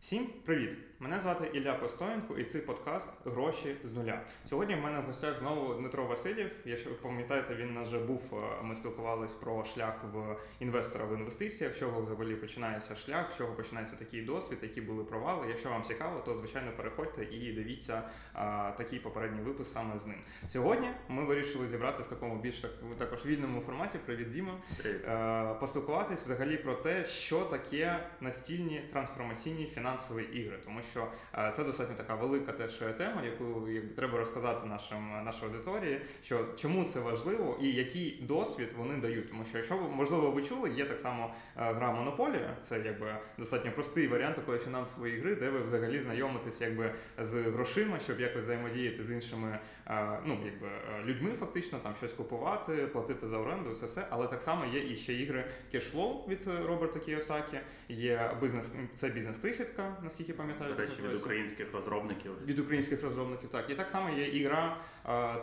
Всім привіт! Мене звати Ілля Постоєнко і це подкаст Гроші з нуля. Сьогодні в мене в гостях знову Дмитро Васильєв. Якщо ви пам'ятаєте, він вже був. е, Ми спілкувалися про шлях в інвестора в інвестиціях, з чого взагалі починається шлях, з чого починається такий досвід, які були провали. Якщо вам цікаво, то звичайно переходьте і дивіться а, такий попередній випуск саме з ним. Сьогодні ми вирішили зібратися в такому більш так також вільному форматі. Привіт, Діма. Привіт. Е, поспілкуватись взагалі про те, що таке настільні трансформаційні фінансові ігри, тому що е, це достатньо така велика теж тема, яку якби треба розказати нашим нашій аудиторії, що чому це важливо і який досвід вони дають. Тому що, якщо ви можливо ви чули, є так само е, гра Монополія, це якби достатньо простий варіант такої фінансової гри, де ви взагалі знайомитесь якби з грошима, щоб якось взаємодіяти з іншими е, ну якби людьми, фактично там щось купувати, платити за оренду, все все. Але так само є і ще ігри Cashflow від Роберта Кіосакі, є бізнес, це бізнес-крихітка, наскільки пам'ятаю. До речі, від українських розробників. Від українських розробників, так і так само є ігра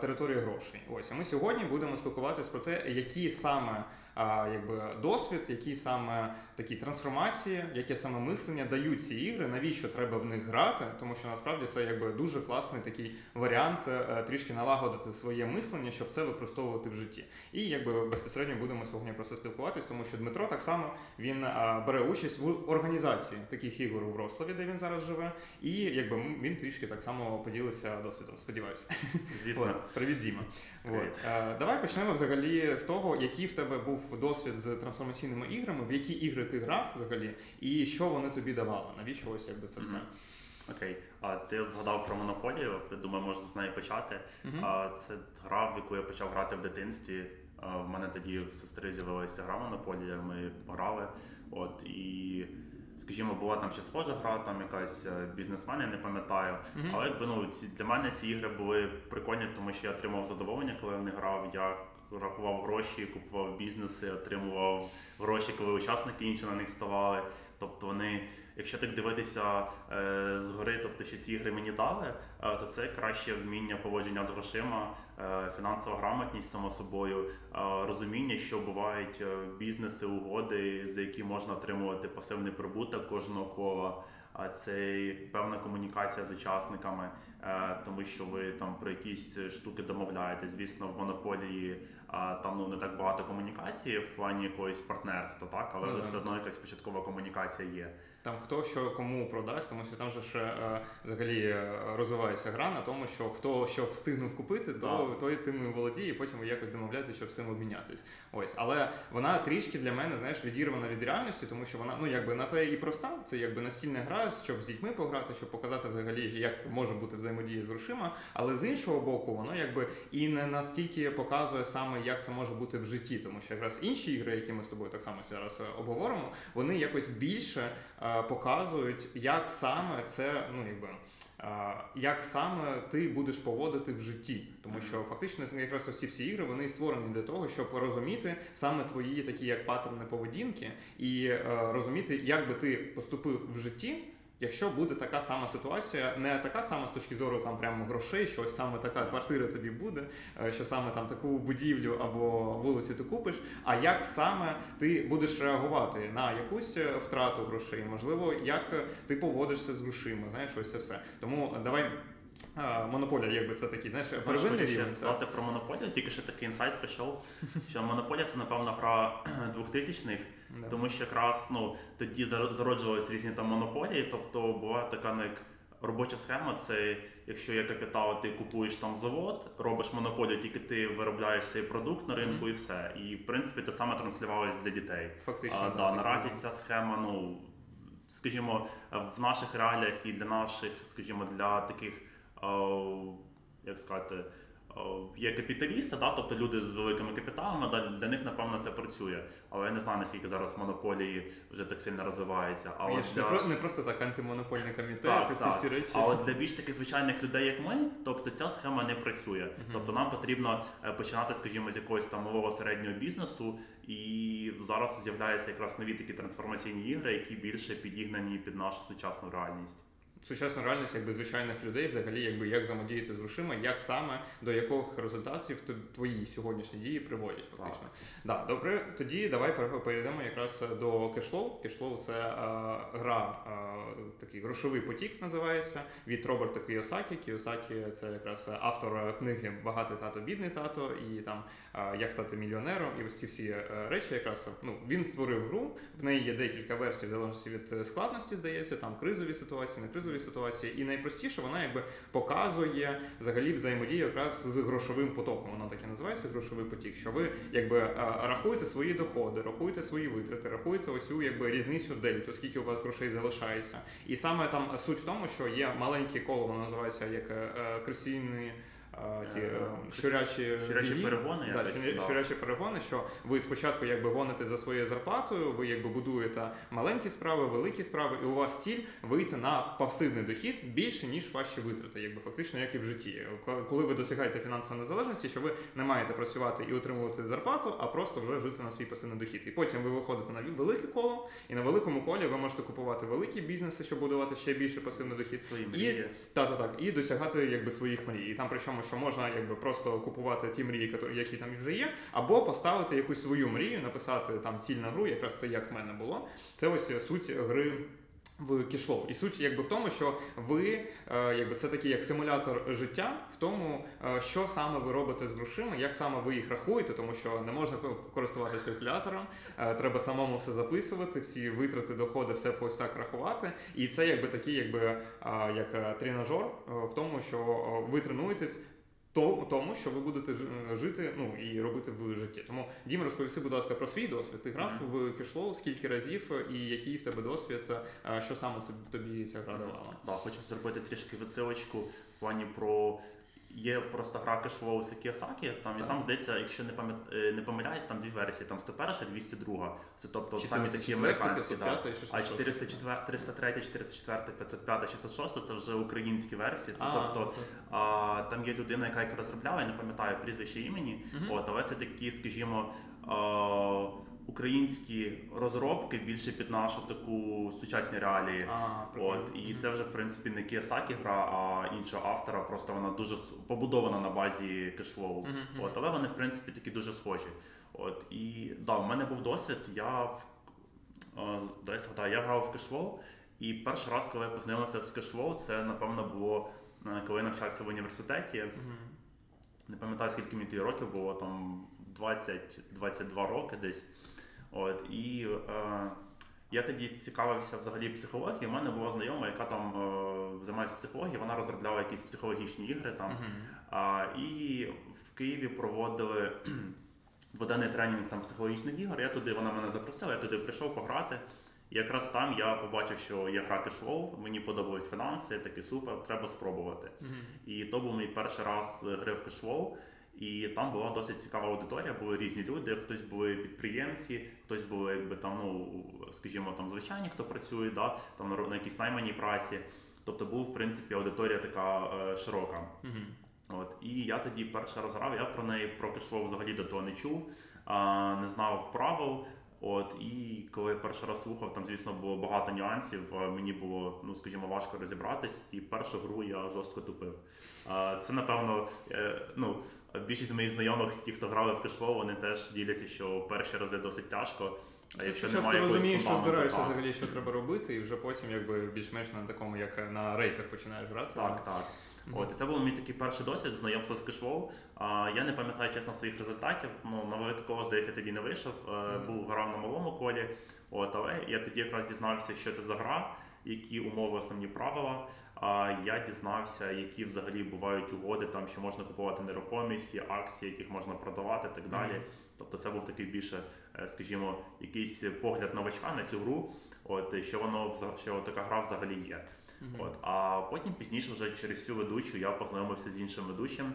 території територія грошей. Ось а ми сьогодні будемо спілкуватися про те, які саме якби досвід, які саме такі трансформації, яке саме мислення дають ці ігри, навіщо треба в них грати, тому що насправді це якби дуже класний такий варіант е, трішки налагодити своє мислення, щоб це використовувати в житті. І якби безпосередньо будемо сьогодні про це спілкуватися, тому що Дмитро так само він бере участь в організації таких ігор у Вроцлаві, де він зараз живе, і якби він трішки так само поділиться досвідом. Сподіваюся. Звісно, От, привіт, Діма. Привіт. От. Е, давай почнемо взагалі з того, який в тебе був досвід з трансформаційними іграми, в які ігри ти грав взагалі, і що вони тобі давали. Навіщо ось якби це все? Окей. А ти згадав про монополію. Я думаю, можна з неї почати. А це гра, в яку я почав грати в дитинстві. В мене тоді в сестри з'явилася гра Монополія. Ми грали. От і. Скажімо, була там ще схожа гра, там якась е, бізнесмен, я не пам'ятаю. Мгм. Але якби ну ці для мене ці ігри були прикольні, тому що я отримав задоволення, коли я в них грав. Я рахував гроші, купував бізнеси, отримував гроші, коли учасники інші на них ставали. Тобто вони, якщо так дивитися е, згори, тобто що ці ігри мені дали, е, то це краще вміння поводження з грошима, е, фінансова грамотність само собою, е, розуміння, що бувають е, бізнеси, угоди, за які можна отримувати пасивний прибуток кожного кола. Це певна комунікація з учасниками, е, тому що ви там про якісь штуки домовляєте. Звісно, в монополії там ну не так багато комунікації в плані якогось партнерства, так але Ну, вже все одно якась початкова комунікація є. Там хто що кому продасть, тому що там же ж е, взагалі е, розвивається гра на тому, що хто що встигнув купити, то той тим і володіє, і потім якось домовляєтеся, щоб цим обмінятись. Ось, але вона трішки для мене, знаєш, відірвана від реальності, тому що вона ну якби на те і проста. Це якби настільна гра, щоб з дітьми пограти, щоб показати взагалі, як може бути взаємодія з грошима. Але з іншого боку, воно якби і не настільки показує саме, як це може бути в житті, тому що якраз інші ігри, які ми з тобою так само зараз е, обговоримо, вони якось більше е, показують, як саме це, ну якби. Як саме ти будеш поводити в житті, тому що фактично якраз усі всі ігри вони створені для того, щоб розуміти саме твої такі як паттерни поведінки, і е, розуміти, як би ти поступив в житті, якщо буде така сама ситуація, не така сама з точки зору там прямо грошей, що ось саме така квартира тобі буде, е, що саме там таку будівлю або вулицю ти купиш, а як саме ти будеш реагувати на якусь е, втрату грошей, можливо, як е, ти поводишся з грошима, знаєш, ось це все. Тому давай. Монополія, якби це такий, знаєш, первинний рівень. так? сказати про монополію, тільки що такий інсайт прийшов, що монополія це напевно гра 2000-х, Да. тому що якраз ну тоді зар- зароджувались різні там монополії, тобто була така ну, як робоча схема. Це якщо є капітал, ти купуєш там завод, робиш монополію, тільки ти виробляєш цей продукт на ринку Мгм. і все. І в принципі те саме транслювалось для дітей. Фактично, А, да, так, наразі так. ця схема, ну скажімо, в наших реаліях і для наших, скажімо, для таких, е, як сказати, є капіталісти, да, тобто люди з великими капіталами, да, для них напевно це працює. Але я не знаю наскільки зараз монополії вже так сильно розвиваються. А Є ж для... не, про, не просто так антимонопольний комітет, Так, і так. всі речі. А от для більш таких звичайних людей, як ми, тобто ця схема не працює. Тобто нам потрібно е, починати, скажімо, з якогось там малого середнього бізнесу, і зараз з'являються якраз нові такі трансформаційні ігри, які більше підігнані під нашу сучасну реальність. Сучасну реальність якби звичайних людей, взагалі, якби як взаємодіяти з грошима, як саме до яких результатів твої сьогоднішні дії приводять фактично. Да, добре, тоді давай перейдемо якраз до кешлоу. Кешлоу це е, гра, е, такий грошовий потік називається від Роберта Кіосакі. Кіосакі це якраз автор книги Багатий тато, бідний тато і там е, як стати мільйонером. І ось ці всі речі, якраз ну він створив гру. В неї є декілька версій, в залежності від складності, здається, там кризові ситуації, не кризові ситуації. І найпростіше вона якби показує взагалі взаємодію якраз з грошовим потоком. Вона так і називається грошовий потік. Що ви якби е, рахуєте свої доходи, рахуєте свої витрати, рахуєте ось цю якби різницю дельту, скільки у вас грошей залишається. І саме там суть в тому, що є маленьке коло, воно називається як е, е, кресійні. е, Ті Е, е, щурячі, щурячі перегони да, якось, щуря- да. щурячі перегони, що ви спочатку якби гоните за своєю зарплатою, ви якби будуєте маленькі справи, великі справи, і у вас ціль вийти на пасивний дохід більше ніж ваші витрати, якби фактично як і в житті. Коли- ви досягаєте фінансової незалежності, що ви не маєте працювати і отримувати зарплату, а просто вже жити на свій пасивний дохід. І потім ви виходите на велике коло, і на великому колі ви можете купувати великі бізнеси, щоб будувати ще більше пасивний дохід. Свої І мрії. так, так, так. І досягати якби своїх мрій. І там причому, що можна якби просто купувати ті мрії, які там вже є, або поставити якусь свою мрію, написати там ціль на гру, якраз це як в мене було. Це ось суть гри. В кішлоу. І суть якби в тому, що ви е, якби це такий як симулятор життя в тому, е, що саме ви робите з грошима, як саме ви їх рахуєте, тому що не можна ко- користуватись калькулятором, е, треба самому все записувати, всі витрати, доходи, все ось так рахувати. І це якби такий, якби як тренажер в тому, що ви тренуєтесь. То- Тому, що ви будете е, жити ну і робити в житті. Тому Дім, розповісти, будь ласка, про свій досвід. Ти грав в кешлоу, скільки разів і який в тебе досвід, е, що саме тобі ця гра давала? Да, хочу зробити трішки відсилочку в плані про. Є просто гра кешфлоу це Кіосакі, там і Так. там здається, якщо не пам'ят е, не помиляюсь, там дві версії, там 101, 202. Це тобто самі такі 404, американські. Да. 505 і А 606. 404, 303, 404, 505, 606 це вже українські версії. Це А, тобто так. а, там є людина, яка їх розробляла, я не пам'ятаю прізвище імені. Мгм. От, але це такі, скажімо, а, українські розробки більше під нашу таку сучасні реалії. А. От і це вже в принципі не Кіосакі гра, а іншого автора. Просто вона дуже побудована на базі cashflow. Мгм. От, але вони в принципі такі дуже схожі. От і да, в мене був досвід. Я в е, дай згадаю, я грав в cashflow, і перший раз, коли я познайомився з кешфлоу, це напевно було е, коли я навчався в університеті. Мгм. Не пам'ятаю, скільки мені років було, там 20-22 роки десь. От, і е, я тоді цікавився взагалі психологією. У мене була знайома, яка там е, займається психологією, вона розробляла якісь психологічні ігри там. А, і в Києві проводили дводенний тренінг там психологічних ігор. Я туди, вона мене запросила, я туди прийшов пограти. І якраз там я побачив, що є гра cashflow, мені подобались фінанси, я такий супер, треба спробувати. І то був мій перший раз гри в cashflow. І там була досить цікава аудиторія, були різні люди. Хтось були підприємці, хтось були якби там, ну скажімо, там звичайні, хто працює, да, там на, на якійсь найманій праці. Тобто був, в принципі, аудиторія така е, широка. Мгм. От і я тоді перший раз грав. Я про неї про cashflow взагалі до того не чув, а, не знав правил. От і коли я перший раз слухав, там звісно було багато нюансів. Мені було, ну скажімо, важко розібратись, і першу гру я жорстко тупив. Це напевно, е, ну більшість моїх знайомих, ті, хто грали в cashflow, вони теж діляться, що перші рази досить тяжко. А Ти якщо немає якогось розумієш, що збираєшся взагалі, що треба робити, і вже потім якби більш-менш на такому, як на рейках починаєш грати. Так, так. Мгм. От і це був мій такий перший досвід знайомства з cashflow. А я не пам'ятаю чесно своїх результатів. Ну на велике коло, здається, тоді не вийшов. Мгм. Був грав на малому колі. От, але я тоді якраз дізнався, що це за гра, які умови, основні правила. А я дізнався, які взагалі бувають угоди, там що можна купувати нерухомість, є акції, яких можна продавати, так далі. Мгм. Тобто, це був такий більше, е, скажімо, якийсь погляд новачка на цю гру. От що воно що така гра взагалі є. От, а потім пізніше, вже через цю ведучу, я познайомився з іншим ведучим,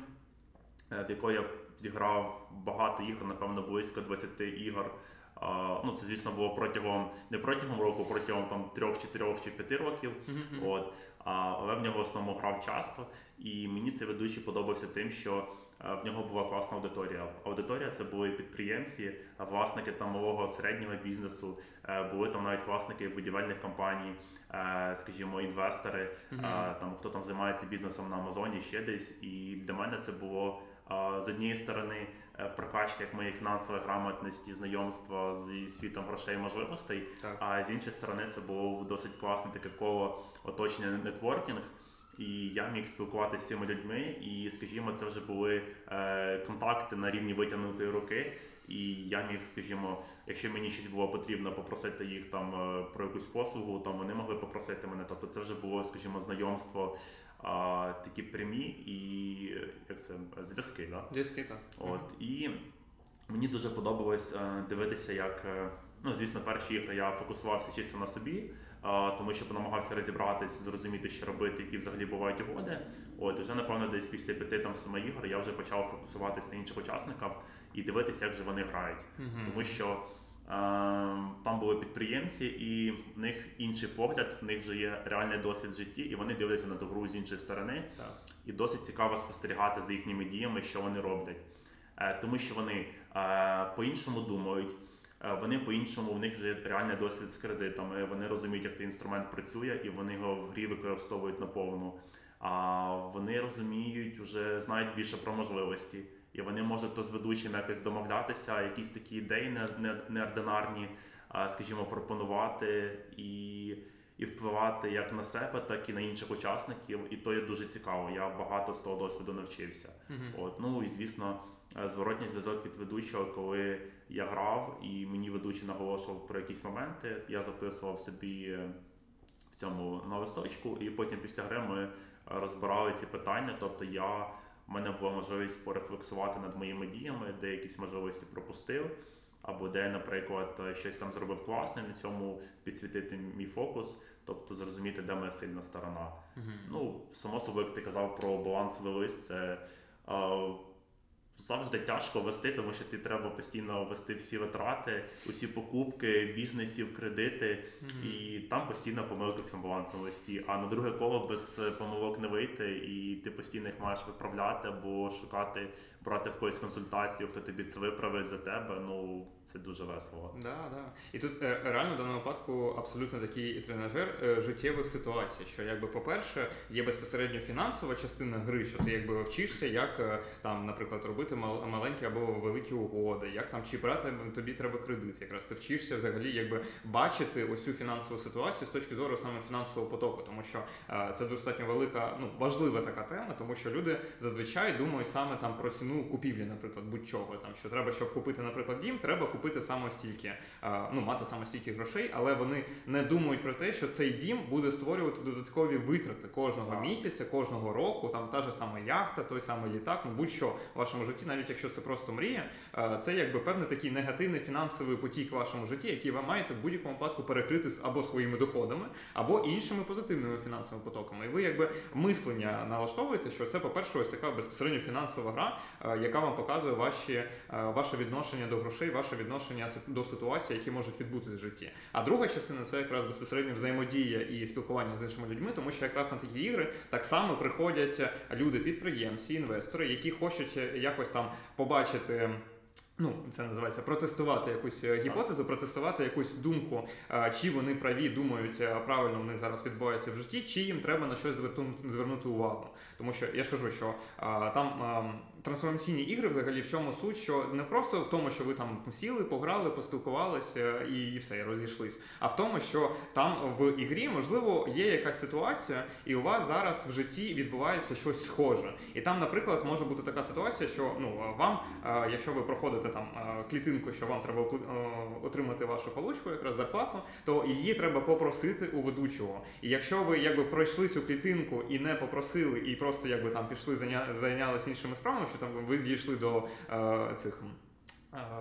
е, в якої я зіграв багато ігор, напевно, близько 20 ігор. А, Ну, це, звісно, було протягом не протягом року, протягом там трьох, чотирьох чи п'яти років. Мгм. От, а, але в нього в основному грав часто. І мені цей ведучий подобався тим, що в нього була класна аудиторія. Аудиторія це були підприємці, власники там малого середнього бізнесу, е, були там навіть власники будівельних компаній, е, скажімо, інвестори, е, там хто там займається бізнесом на Амазоні, ще десь. І для мене це було з однієї сторони е, прокачка як моєї фінансової грамотності, знайомства зі світом грошей і можливостей. Так. А з іншої сторони, це було досить класне таке коло оточення нетворкінг. І я міг спілкуватися з цими людьми, і, скажімо, це вже були е, контакти на рівні витягнутої руки. І я міг, скажімо, якщо мені щось було потрібно попросити їх там е, про якусь послугу, там вони могли попросити мене. Тобто це вже було, скажімо, знайомство а, такі прямі і як це зв'язки. Да? Зв'язки, так. От і мені дуже подобалось е, дивитися, як е, ну звісно, перші ігри я фокусувався чисто на собі, тому що намагався розібратись, зрозуміти, що робити, які взагалі бувають угоди. От вже напевно, десь після п'яти там семи ігор я вже почав фокусуватись на інших учасників і дивитися, як же вони грають, Мгм. тому що. е, Там були підприємці, і в них інший погляд, в них вже є реальний досвід в житті, і вони дивляться на ту гру з іншої сторони Так. і досить цікаво спостерігати за їхніми діями, що вони роблять. Е, Тому що вони е, по-іншому думають, вони по-іншому, в них вже реальний досвід з кредитами, вони розуміють, як той інструмент працює, і вони його в грі використовують наповну. А вони розуміють, вже знають більше про можливості. І вони можуть то з ведучим якось домовлятися, якісь такі ідеї не- не- неординарні, скажімо, пропонувати і і впливати як на себе, так і на інших учасників. І то є дуже цікаво. Я багато з того досвіду навчився. Мгм. От ну і звісно, е, зворотній зв'язок від ведучого, коли я грав, і мені ведучий наголошував про якісь моменти. Я записував собі е, в цьому на листочку, і потім після гри ми е, розбирали ці питання. Тобто я. У мене була можливість порефлексувати над моїми діями, де якісь можливості пропустив, або де, наприклад, е, щось там зробив класне, на цьому підсвітити мій фокус, тобто зрозуміти, де моя сильна сторона. Мгм. Ну, само собою, як ти казав про балансовий лист, це е, завжди тяжко вести, тому що ти треба постійно вести всі витрати, усі покупки, бізнесів, кредити, Мгм. і там постійно помилки в цьому балансовому листі. А на друге коло без е, помилок не вийти, і ти постійно їх маєш виправляти або шукати, брати в когось консультацію, хто тобі це виправить за тебе. Ну це дуже весело. Да, да. І тут е, реально в даному випадку абсолютно такий тренажер е, життєвих ситуацій, що якби, по-перше, є безпосередньо фінансова частина гри, що ти якби вчишся, як е, там, наприклад, робити мал- маленькі або великі угоди, як там чи брати тобі треба кредит. Якраз ти вчишся взагалі якби бачити ось цю фінансову ситуацію з точки зору саме фінансового потоку, тому що це достатньо велика, ну важлива така тема, тому що люди зазвичай думають саме там про ціну купівлі, наприклад, будь-чого там, що треба, щоб купити, наприклад, дім, треба купити саме стільки, ну мати саме стільки грошей, але вони не думають про те, що цей дім буде створювати додаткові витрати кожного місяця, кожного року. Там та ж сама яхта, той самий літак, ну будь-що в вашому житті, навіть якщо це просто мрія, це якби певний такий негативний фінансовий потік в вашому житті, який ви маєте в будь-якому випадку перекрити або своїми доходами, або іншими позитивними фінансовими потоками. І ви якби мислення налаштовуєте, що це, по-перше, ось така безпосередньо фінансова гра, яка вам показує ваші, е, ваше відношення до грошей, ваше відношення до ситуації, які можуть відбутися в житті. А друга частина це якраз безпосередньо взаємодія і спілкування з іншими людьми, тому що якраз на такі ігри так само приходять люди, підприємці, інвестори, які хочуть е, якось там побачити. Ну, це називається протестувати якусь е, гіпотезу, протестувати якусь думку, е, чи вони праві думають е, правильно в них зараз відбувається в житті, чи їм треба на щось звернути, увагу. Тому що я ж кажу, що там е, трансформаційні ігри взагалі в чому суть, що не просто в тому, що ви там сіли, пограли, поспілкувалися і, все, і розійшлись, а в тому, що там в ігрі можливо є якась ситуація, і у вас зараз в житті відбувається щось схоже. І там, наприклад, може бути така ситуація, що ну вам, якщо ви проходите там е, клітинку, що вам треба е, отримати вашу получку, якраз зарплату, то її треба попросити у ведучого. І якщо ви якби пройшли цю клітинку і не попросили, і просто якби там пішли зайнялися іншими справами, що там ви дійшли до е, цих.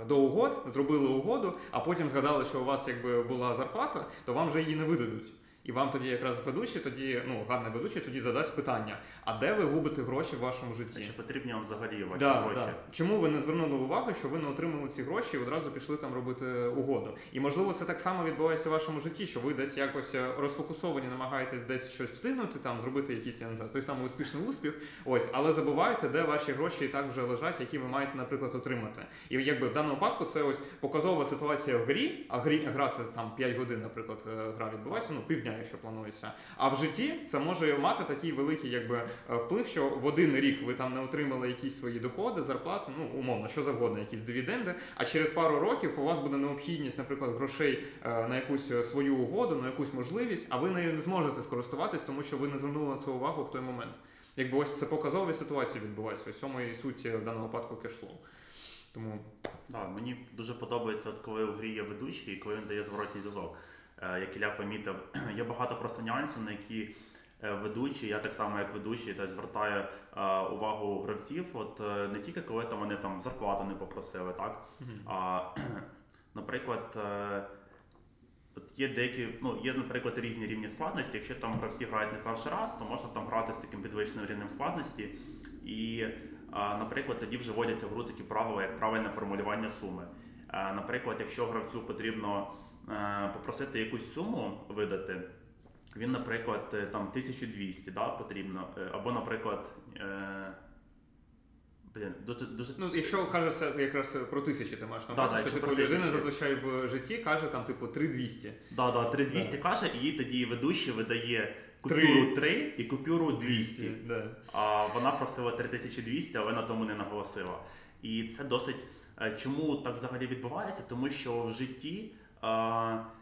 До угод зробили угоду, а потім згадали, що у вас якби була зарплата, то вам вже її не видадуть. І вам тоді якраз ведучий, тоді, ну, гарний ведучий тоді задасть питання: а де ви губите гроші в вашому житті? Чи потрібні вам взагалі ваші Да, гроші? да. Чому ви не звернули увагу, що ви не отримали ці гроші і одразу пішли там робити угоду? І можливо це так само відбувається в вашому житті, що ви десь якось е, розфокусовані, намагаєтесь десь щось встигнути, там зробити якийсь я не знаю, той самий успішний успіх. Ось, але забуваєте, де ваші гроші і так вже лежать, які ви маєте, наприклад, отримати. І якби в даному випадку це ось показова ситуація в грі, а грі гра це там 5 годин, наприклад, е, гра відбувається, ну півдня, якщо планується. А в житті це може мати такий великий якби е, вплив, що в один рік ви там не отримали якісь свої доходи, зарплати, ну умовно, що завгодно, якісь дивіденди. А через пару років у вас буде необхідність, наприклад, грошей е, на якусь е, свою угоду, на якусь можливість, а ви нею не зможете скористуватись, тому що ви не звернули на це увагу в той момент. Якби ось це показові ситуації відбуваються. В цьому і суть е, в даному випадку кешфлоу. Тому Да, мені дуже подобається, от коли в грі є ведучий і коли він дає зворотній зв'язок. Е, Як Ілля помітив, є багато просто нюансів, на які е, ведучий, я так само як ведучий, теж звертаю е, увагу гравців. От не тільки коли там вони там зарплату не попросили, так? А, наприклад, от є деякі, ну, є, наприклад, різні рівні складності. Якщо там гравці грають не перший раз, то можна там грати з таким підвищеним рівнем складності. І, наприклад, тоді вже вводяться в гру такі правила, як правильне формулювання суми. Наприклад, якщо гравцю потрібно попросити якусь суму видати, він, наприклад, е, там 1200 да, потрібно, е, або, наприклад, е, блін, дуже, дуже ну, якщо кажеться якраз про тисячі, ти маєш на Да, да, що типу людина зазвичай в житті каже там, типу, 3200. Да, да, 3200 каже, і їй тоді ведучий видає купюру 3 і купюру 200. Да. А вона просила 3200, але на тому не наголосила. І це досить. е, Чому так взагалі відбувається? Тому що в житті е,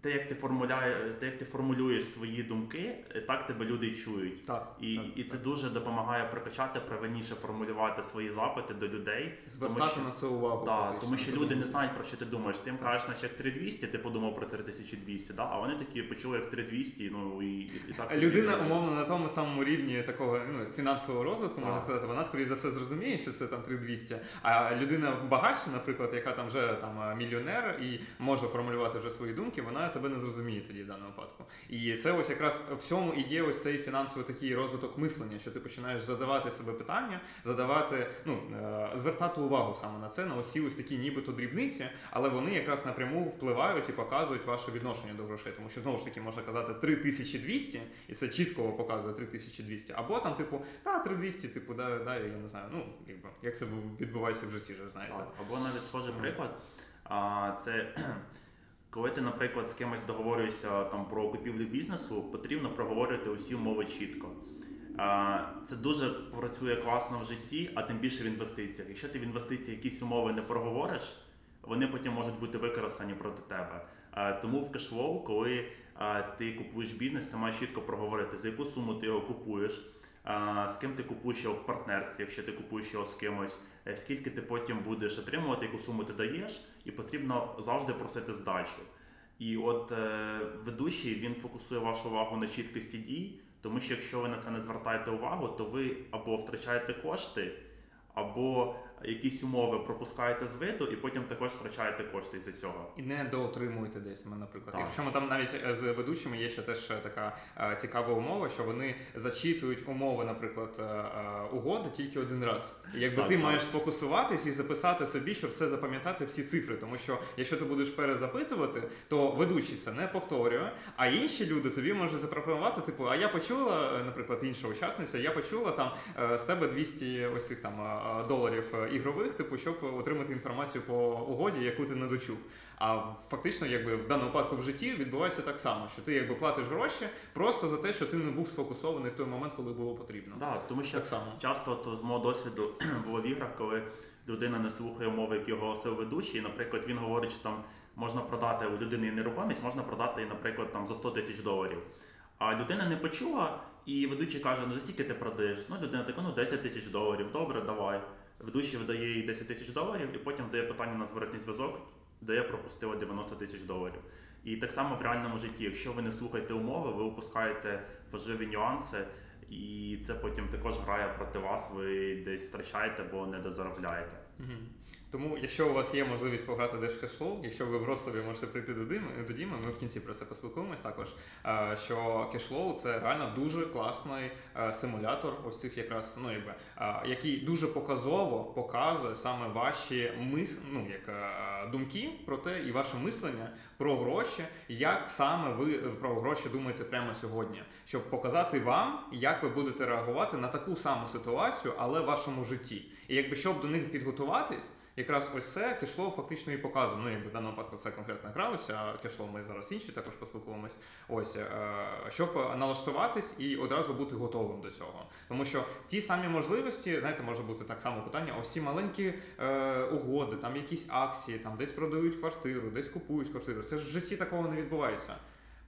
те, як ти формуляє, те, як ти формулюєш свої думки, е, так тебе люди й чують. Так, І, так, і це так. дуже допомагає прокачати, правильніше формулювати свої запити до людей. звертати тому що, на це увагу. да, тому що люди не знають про що ти думаєш. Ти їм кажеш, наче як 3200, ти подумав про 3200, да? а вони такі почули як 3200, ну і, і так. Людина умовно на тому самому рівні такого ну фінансового розвитку, можна сказати, вона скоріш за все зрозуміє, що це там 3200. А людина багатша, наприклад, яка там вже там мільйонер і може формулювати вже свої думки, вона тебе не зрозуміє тоді в даному випадку. І це ось якраз в цьому і є ось цей фінансовий такий розвиток мислення, що ти починаєш задавати себе питання, задавати, ну е, звертати увагу саме на це, на ось ці ось такі нібито дрібниці, але вони якраз напряму впливають і показують ваше відношення до грошей. Тому що знову ж таки можна казати 3200, і це чітко показує 3200. Або там, типу, та 3200, типу, да, да, я не знаю. Ну, якби як це відбувається в житті, вже знаєте. Або навіть схожий приклад. А, це коли ти, наприклад, з кимось договорюєшся там про купівлю бізнесу, потрібно проговорювати усі умови чітко. Це дуже працює класно в житті, а тим більше в інвестиціях. Якщо ти в інвестиції якісь умови не проговориш, вони потім можуть бути використані проти тебе. Тому в кешфлоу, коли ти купуєш бізнес, маєш чітко проговорити, за яку суму ти його купуєш, з ким ти купуєш його в партнерстві, якщо ти купуєш його з кимось, е, скільки ти потім будеш отримувати, яку суму ти даєш, і потрібно завжди просити здачу. І от е, ведучий він фокусує вашу увагу на чіткості дій, тому що якщо ви на це не звертаєте увагу, то ви або втрачаєте кошти, або якісь умови пропускаєте з виду, і потім також втрачаєте кошти із-за цього. І не доотримуєте десь, ми, наприклад. Так. Якщо ми там навіть е, з ведучими є ще теж е, така е, цікава умова, що вони зачитують умови, наприклад, угоди тільки один раз. І якби Так, ти так. маєш сфокусуватись і записати собі, щоб все запам'ятати всі цифри. Тому що якщо ти будеш перезапитувати, то ведучий це не повторює, а інші люди тобі можуть запропонувати, типу, а я почула, наприклад, інша учасниця, я почула там з тебе 200 ось цих там доларів ігрових, типу, щоб отримати інформацію по угоді, яку ти не дочув. А фактично, якби в даному випадку в житті відбувається так само, що ти якби платиш гроші просто за те, що ти не був сфокусований в той момент, коли було потрібно. Да, тому що Так само. часто от, з мого досвіду було в іграх, коли людина не слухає мови, які оголосив ведучий. Наприклад, він говорить, що там можна продати у людини нерухомість, можна продати, наприклад, там за 100 тисяч доларів. А людина не почула, і ведучий каже: ну за скільки ти продаєш? Ну, людина така, ну 10 тисяч доларів, добре, давай. Ведучий видає їй 10 тисяч доларів, і потім дає питання на зворотній зв'язок, де я пропустила 90 тисяч доларів. І так само в реальному житті, якщо ви не слухаєте умови, ви упускаєте важливі нюанси, і це потім також грає проти вас, ви десь втрачаєте або не дозаробляєте. Тому, якщо у вас є можливість пограти Flow, якщо ви в Ростові можете прийти до Дими, до Діми, ми в кінці про це поспілкуємось також. е, Що Cashflow – це реально дуже класний е, симулятор, ось цих якраз, ну якби, е, який дуже показово показує саме ваші мис... ну, як, думки про те і ваше мислення про гроші, як саме ви про гроші думаєте прямо сьогодні, щоб показати вам, як ви будете реагувати на таку саму ситуацію, але в вашому житті. І якби щоб до них підготуватись. Якраз ось це кешлоу фактично і показує. Ну, якби в даному випадку це конкретно грався, а кешлоу ми зараз інші також поспілкуємось. Ось е, щоб налаштуватись і одразу бути готовим до цього. Тому що ті самі можливості, знаєте, може бути так само питання: ось ці маленькі е, угоди, там якісь акції, там десь продають квартиру, десь купують квартиру. Це ж в житті такого не відбувається.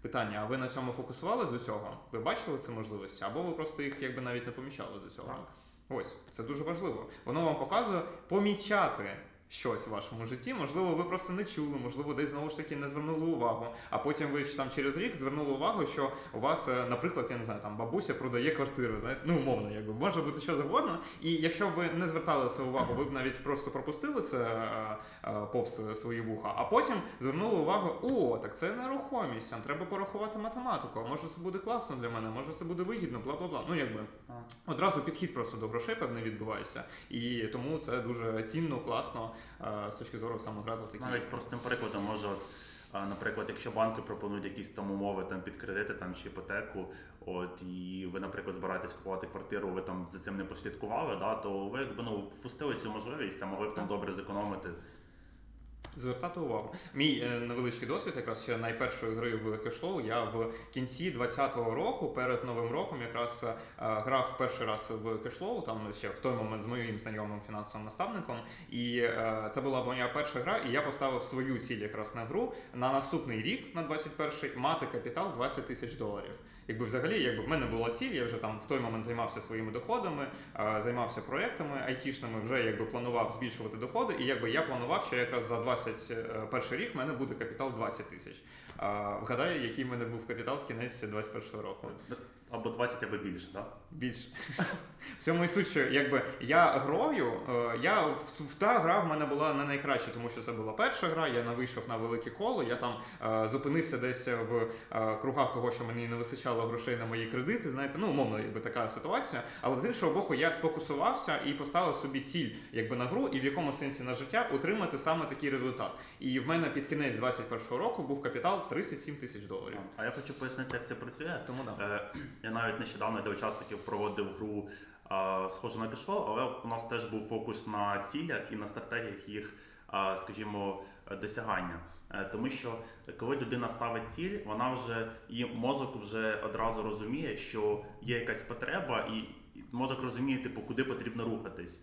Питання: а ви на цьому фокусувались до цього? Ви бачили ці можливості? Або ви просто їх якби навіть не помічали до цього? Так. Ось це дуже важливо. Воно вам показує помічати щось в вашому житті. Можливо, ви просто не чули, можливо, десь знову ж таки не звернули увагу. А потім ви там через рік звернули увагу, що у вас, е, наприклад, я не знаю, там бабуся продає квартиру. Знаєте, ну умовно, якби може бути що завгодно. І якщо б ви не звертали це увагу, ви б навіть просто пропустили це е, е, повз свої вуха, а потім звернули увагу: о, так це нерухомість, там треба порахувати математику. а Може, це буде класно для мене, може це буде вигідно, бла бла бла. Ну якби одразу підхід просто до грошей певний відбувається. І тому це дуже цінно, класно з точки зору саме грати в такі. Навіть простим прикладом може, от, наприклад, якщо банки пропонують якісь там умови там під кредити там чи іпотеку, от і ви, наприклад, збираєтесь купувати квартиру, ви там за цим не послідкували, да, то ви якби ну впустили цю можливість, а могли б там добре зекономити. Звертати увагу. Мій е, невеличкий досвід, якраз ще найпершої гри в кешлоу. Я в кінці 20-го року, перед новим роком, якраз е, грав перший раз в кешлоу, там ще в той момент з моїм знайомим фінансовим наставником. І е, це була моя перша гра, і я поставив свою ціль якраз на гру на наступний рік, на 21-й, мати капітал 20 тисяч доларів. Якби взагалі, якби в мене була ціль, я вже там в той момент займався своїми доходами, займався проектами айтішними, вже якби планував збільшувати доходи, і якби я планував, що якраз за 21 рік в мене буде капітал 20 тисяч. Е, Вгадаю, який в мене був капітал в кінець 21 року. Або 20, або більше, так? Більше. В цьому і суть, що якби я грою, е, я в, в та гра в мене була не найкраща, тому що це була перша гра, я не вийшов на велике коло, я там е, зупинився десь в е, кругах того, що мені не вистачало грошей на мої кредити. Знаєте, ну умовно, якби така ситуація. Але з іншого боку, я сфокусувався і поставив собі ціль якби на гру, і в якому сенсі на життя утримати саме такий результат. І в мене під кінець 21-го року був капітал 37 тисяч доларів. А я хочу пояснити, як це працює. Тому да. Е, Я навіть нещодавно для учасників проводив гру схожу на кешфлоу, але у нас теж був фокус на цілях і на стратегіях їх, скажімо, досягання. Е, Тому що коли людина ставить ціль, вона вже і мозок вже одразу розуміє, що є якась потреба, і мозок розуміє, типу, куди потрібно рухатись.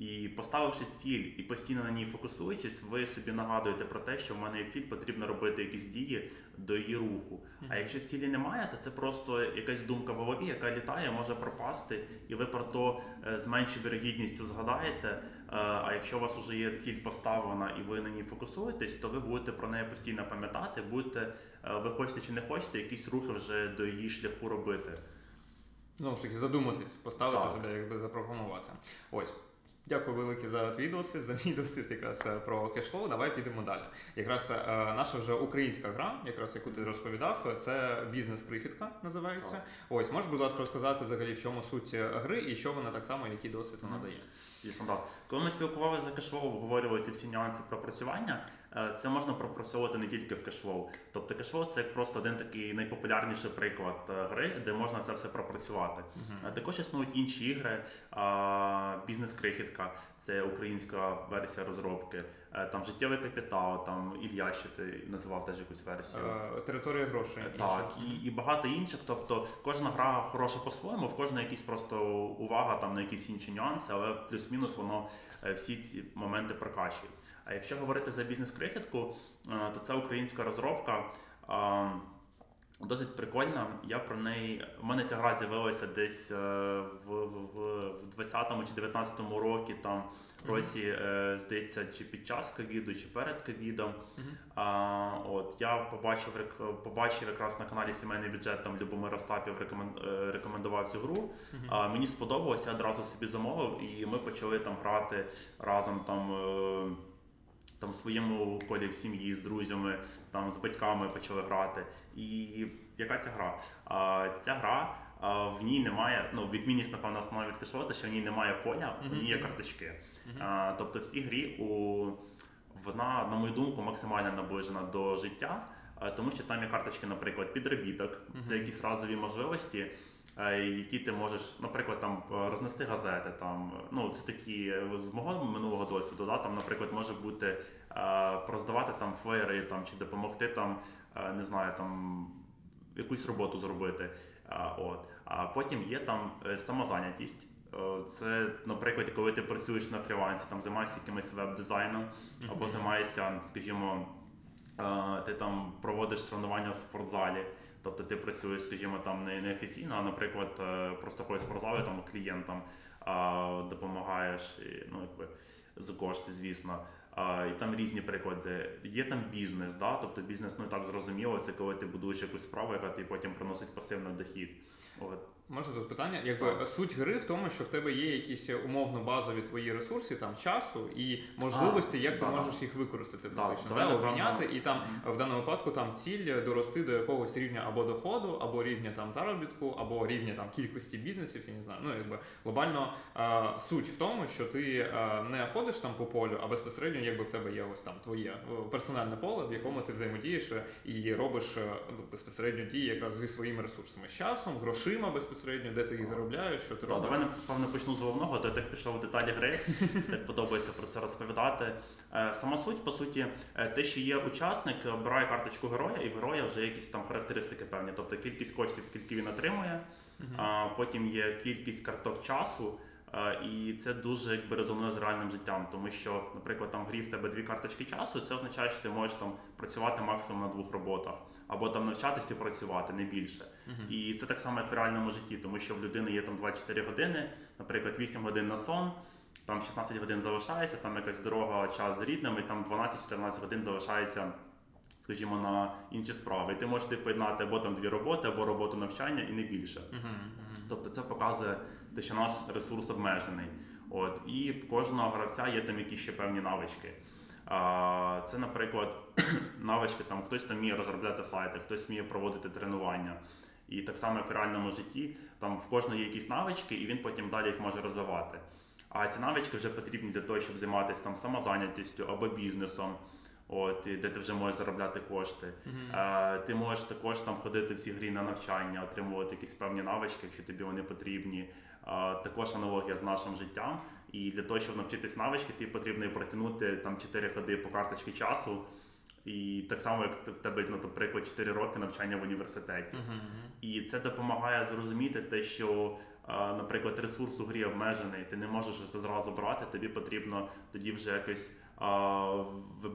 І поставивши ціль і постійно на ній фокусуючись, ви собі нагадуєте про те, що в мене є ціль, потрібно робити якісь дії до її руху. А якщо цілі немає, то це просто якась думка в голові, яка літає, може пропасти, і ви про то е, з меншою вірогідністю згадаєте. Е, А якщо у вас вже є ціль поставлена і ви на ній фокусуєтесь, то ви будете про неї постійно пам'ятати, будете, е, ви хочете чи не хочете, якісь рухи вже до її шляху робити. Знову ж таки, задуматись, поставити Так. себе, якби запрограмувати. Ось. Дякую велике за твій досвід, за мій досвід якраз е, про cashflow. Давай підемо далі. Якраз е, наша вже українська гра, якраз яку ти розповідав, це бізнес-крихітка називається. Ось, можеш, будь ласка, розказати взагалі, в чому суть е, гри і що вона так само, який досвід вона дає. Дійсно, так. Коли ми спілкувалися за cashflow, обговорювали ці всі нюанси пропрацювання, е, це можна пропрацьовувати не тільки в cashflow. Тобто cashflow це як просто один такий найпопулярніший приклад е, гри, де можна це все пропрацювати. Е, Також існують інші ігри, бізнес-крихітка, це українська версія розробки, там життєвий капітал, там Ілья ще ти називав теж якусь версію. Е, Територія грошей. Так, і, і багато інших. Тобто кожна гра хороша по-своєму, в кожна якісь просто увага там на якісь інші нюанси, але плюс-мінус воно е, всі ці моменти прокачує. А якщо говорити за бізнес-крихітку, е, то це українська розробка. Досить прикольна. Я про неї. У мене ця гра з'явилася десь е, в, в, в 20-му чи 19-му році, там році, е, здається, чи під час ковіду, чи перед ковідом. А, от я побачив рек- побачив якраз на каналі Сімейний бюджет там Любомир Остапів рекомен- е, рекомендував цю гру. А, мені сподобалося, я одразу собі замовив, і ми почали там грати разом там. Там в своєму колі в сім'ї з друзями, там з батьками почали грати. І яка ця гра? А, ця гра а, в ній немає. Ну, відмінність, напевно, основна від кешфлота, що в ній немає поля, в ній є карточки. А, тобто, всі грі у вона, на мою думку, максимально наближена до життя, тому що там є карточки, наприклад, підробіток, це якісь разові можливості, е, які ти можеш, наприклад, там е, рознести газети. Там, ну, це такі е, з мого минулого досвіду, да, там, наприклад, може бути е, проздавати там флеєри там, чи допомогти там, е, не знаю, там якусь роботу зробити. А, от. а потім є там е, самозайнятість. Е, Це, наприклад, коли ти працюєш на фрілансі, там займаєшся якимось веб-дизайном, або займаєшся, скажімо, е, ти там проводиш тренування в спортзалі. Тобто ти працюєш, скажімо, там не, не офіційно, а наприклад, е, просто ходиш в спортзалі там клієнтам допомагаєш, і, ну якби за кошти, звісно. І там різні приклади. Є там бізнес, да? тобто бізнес ну так зрозуміло, це коли ти будуєш якусь справу, яка тобі потім приносить пасивний дохід. От. Може тут питання? Якби суть гри в тому, що в тебе є якісь умовно базові твої ресурси, там часу і можливості, А, як ти да, можеш їх використати фактично, да, обміняти, і там в даному випадку там ціль дорости до якогось рівня або доходу, або рівня там заробітку, або рівня там кількості бізнесів. Я не знаю. Ну якби глобально е, суть в тому, що ти е, не ходиш там по полю, а безпосередньо, якби в тебе є ось там твоє е, персональне поле, в якому ти взаємодієш е, і робиш е, ну, безпосередньо дії якраз зі своїми ресурсами, з часом, грошима безпосередньо, де ти їх заробляєш, що ти робиш. давай напевно почну з головного, то я так пішов в деталі гри, так подобається про це розповідати. Е, Сама суть, по суті, е, те, що є учасник, обирає карточку героя, і в героя вже якісь там характеристики певні, тобто кількість коштів, скільки він отримує, а потім є кількість карток часу. е, І це дуже якби резонує з реальним життям, тому що, наприклад, там в грі в тебе дві карточки часу, це означає, що ти можеш там працювати максимум на двох роботах, або там навчатися і працювати не більше. І це так само, як в реальному житті, тому що в людини є там 24 години, наприклад, 8 годин на сон, там 16 годин залишається, там якась дорога, час з рідними, там 12-14 годин залишається. Скажімо, на інші справи. І ти можеш ти поєднати або там дві роботи, або роботу навчання і не більше. Тобто це показує те, що наш ресурс обмежений. От, і в кожного гравця є там якісь ще певні навички. А, Це, наприклад, навички, там хтось там вміє розробляти сайти, хтось вміє проводити тренування. І так само, як в реальному житті, там в кожного є якісь навички, і він потім далі їх може розвивати. А ці навички вже потрібні для того, щоб займатися там самозайнятістю або бізнесом, от, де ти вже можеш заробляти кошти. Е, ти можеш також там ходити в грі на навчання, отримувати якісь певні навички, якщо тобі вони потрібні. Е, також аналогія з нашим життям. І для того, щоб навчитись навички, тобі потрібно протягнути там 4 ходи по карточці часу. І так само, як в тебе, ну, наприклад, 4 роки навчання в університеті. І це допомагає зрозуміти те, що, наприклад, ресурс у грі обмежений, ти не можеш все зразу брати, тобі потрібно тоді вже якось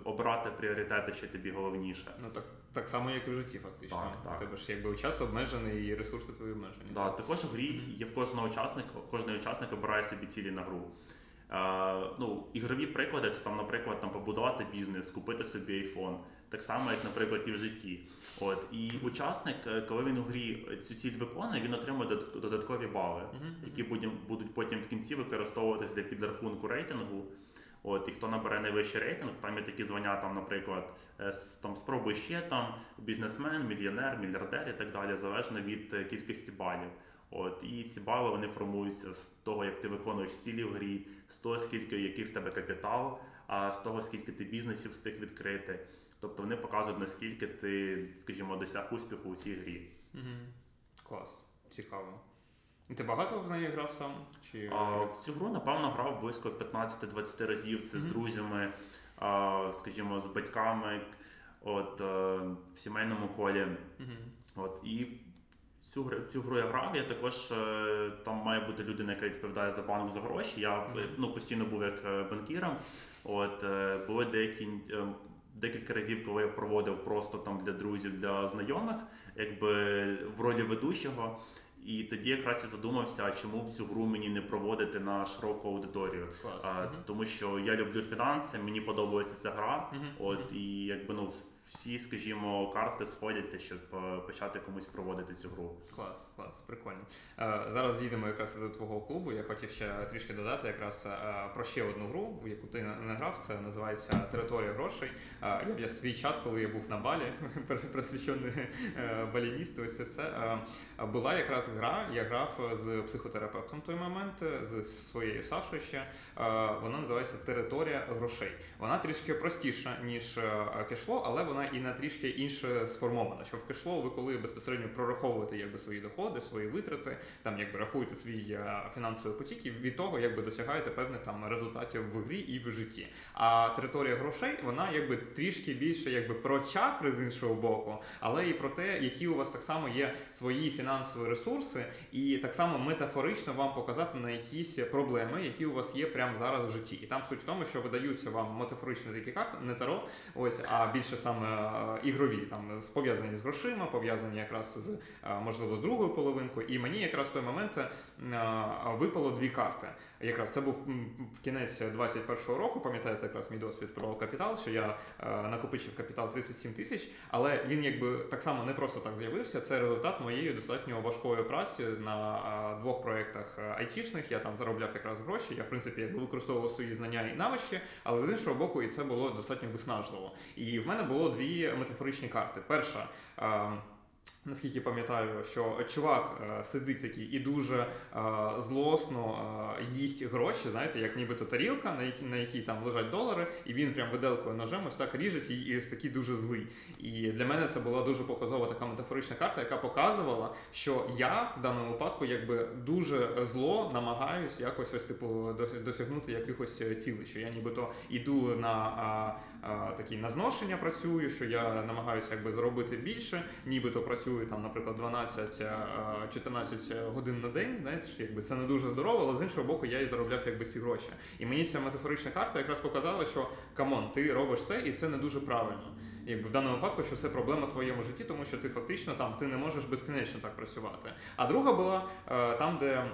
обрати пріоритети, що тобі головніше. Ну так, так само, як і в житті, фактично. Так, так. У тебе ж якби час обмежений і ресурси твої обмежені. Да, також в грі є в кожного учасника, кожний учасник обирає собі цілі на гру. Е, ну, ігрові приклади це там, наприклад, там побудувати бізнес, купити собі айфон. Так само, як, наприклад, і в житті. От і учасник, е, коли він у грі цю ціль виконує, він отримує додаткові бали, які будуть потім в кінці використовуватись для підрахунку рейтингу. От, і хто набере найвищий рейтинг, там є такі звання, там, наприклад, е, там спробуй ще там бізнесмен, мільйонер, мільярдер і так далі, залежно від е, кількості балів. От, і ці бали вони формуються з того, як ти виконуєш цілі в грі, з того, скільки який в тебе капітал, а з того, скільки ти бізнесів встиг відкрити. Тобто вони показують, наскільки ти, скажімо, досяг успіху у цій грі. Угу. Клас, цікаво. І ти багато в неї грав сам? Чи... А, в цю гру, напевно, грав близько 15-20 разів. Це з друзями, а, скажімо, з батьками, от, е, в сімейному колі. Мгм. От, і цю, гру- цю гру я грав. Я також е, там має бути людина, яка відповідає за банк за гроші. Я ну, постійно був як е, банкіром. От, е, були деякі декілька разів, коли я проводив просто там для друзів, для знайомих, якби в ролі ведучого. І тоді якраз я задумався, чому б цю гру мені не проводити на широку аудиторію. Клас. А, Мгм. Тому що я люблю фінанси, мені подобається ця гра. Мгм. От і якби ну всі, скажімо, карти сходяться, щоб е, почати комусь проводити цю гру. Клас, клас, прикольно. Е, зараз зійдемо якраз до твого клубу. Я хотів ще трішки додати якраз е, про ще одну гру, у яку ти не не грав. Це називається Територія грошей. Я, я свій час, коли я був на балі, просвіщений е, баліністу, ось це була якраз гра. Я грав з психотерапевтом в той момент, з своєю Сашою ще. Вона називається Територія грошей. Вона трішки простіша, ніж кешло, але вона і на трішки інше сформована. Що в кешло ви коли безпосередньо прораховуєте якби свої доходи, свої витрати, там якби рахуєте свій е, фінансовий потік, і від того якби досягаєте певних там результатів в грі і в житті. А територія грошей вона якби трішки більше якби про чакри з іншого боку, але і про те, які у вас так само є свої фінансові ресурси, і так само метафорично вам показати на якісь проблеми, які у вас є прямо зараз в житті. І там суть в тому, що видаються вам метафорично такі карти, не таро, ось а більше саме ігрові, там пов'язані з грошима, пов'язані якраз з е, можливо з другою половинкою. І мені якраз в той момент е, випало дві карти. Якраз це був в кінець 21-го року. Пам'ятаєте якраз мій досвід про капітал, що я е, накопичив капітал 37 тисяч, але він якби так само не просто так з'явився. Це результат моєї достатньо важкої праці на е, двох проєктах е, айтішних. Я там заробляв якраз гроші. Я в принципі якби використовував свої знання і навички, але з іншого боку, і це було достатньо виснажливо. І в мене було дві метафоричні карти. Перша. е, Наскільки пам'ятаю, що чувак е, сидить такий і дуже е, злосно їсть гроші, знаєте, як нібито тарілка, на якій, на якій там лежать долари, і він прям виделкою ножем ось так ріжить і, ось такий дуже злий. І для мене це була дуже показова така метафорична карта, яка показувала, що я в даному випадку якби дуже зло намагаюсь якось ось типу досягнути якихось цілей, що я нібито іду на такі на зношення працюю, що я намагаюся якби заробити більше, нібито працюю там, наприклад, 12-14 годин на день. Знаєш, якби це не дуже здорово, але з іншого боку, я і заробляв якби ці гроші. І мені ця метафорична карта якраз показала, що come on, ти робиш це, і це не дуже правильно. Якби в даному випадку, що це проблема в твоєму житті, тому що ти фактично там ти не можеш безкінечно так працювати. А друга була е, там, де.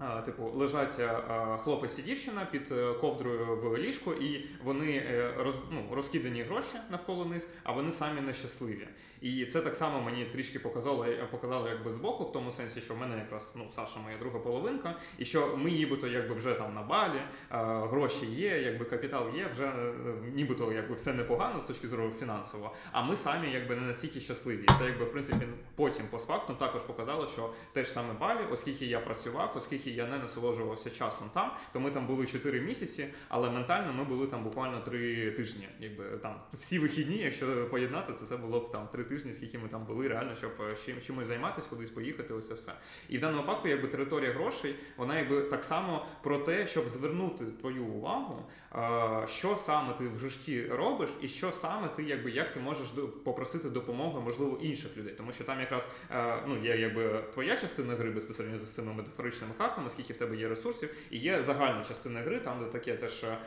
Е, Типу, лежать е, хлопець і дівчина під е, ковдрою в ліжку, і вони е, роз, ну, розкидані гроші навколо них, а вони самі нещасливі. І це так само мені трішки показало, показало якби збоку, в тому сенсі, що в мене якраз ну, Саша моя друга половинка, і що ми нібито якби вже там на балі, е, гроші є, якби капітал є, вже е, нібито якби все непогано з точки зору фінансового, а ми самі якби не настільки щасливі. Це якби в принципі потім постфактум також показало, що те ж саме балі, оскільки я працював, оскільки я не насолоджувався часом там, то ми там були 4 місяці, але ментально ми були там буквально 3 тижні. Якби там всі вихідні, якщо поєднати, це, це було б там 3 тижні, скільки ми там були, реально, щоб е, чим, чимось займатися, кудись поїхати, ось це все. І в даному випадку, якби територія грошей, вона якби так само про те, щоб звернути твою увагу, е, що саме ти в житті робиш, і що саме ти, якби як ти можеш попросити допомоги, можливо, інших людей. Тому що там якраз е, ну є якби твоя частина гри безпосередньо з цими метафоричними картами, скільки в тебе є ресурсів, і є загальна частина гри, там де таке теж е,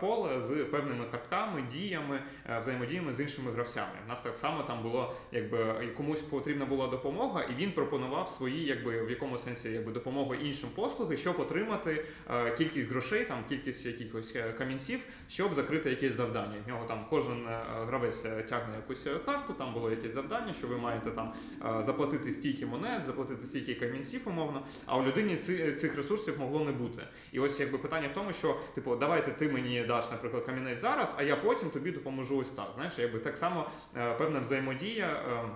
поле з певними картками, діями, е, взаємодіями з іншими гравцями. У нас так само там було, якби комусь потрібна була допомога, і він пропонував свої, якби в якому сенсі якби допомогу іншим послуги, щоб отримати е, кількість грошей, там кількість якихось е, камінців, щоб закрити якесь завдання. В нього там кожен е, гравець е, тягне якусь е, карту, там було якесь завдання, що ви маєте там е, заплатити стільки монет, заплатити стільки камінців, умовно. А у людині ці, цих ресурсів могло не бути. І ось якби питання в тому, що типу, давайте ти мені даш, наприклад, камінець зараз, а я потім тобі допоможу ось так. Знаєш, якби так само е, певна взаємодія. е,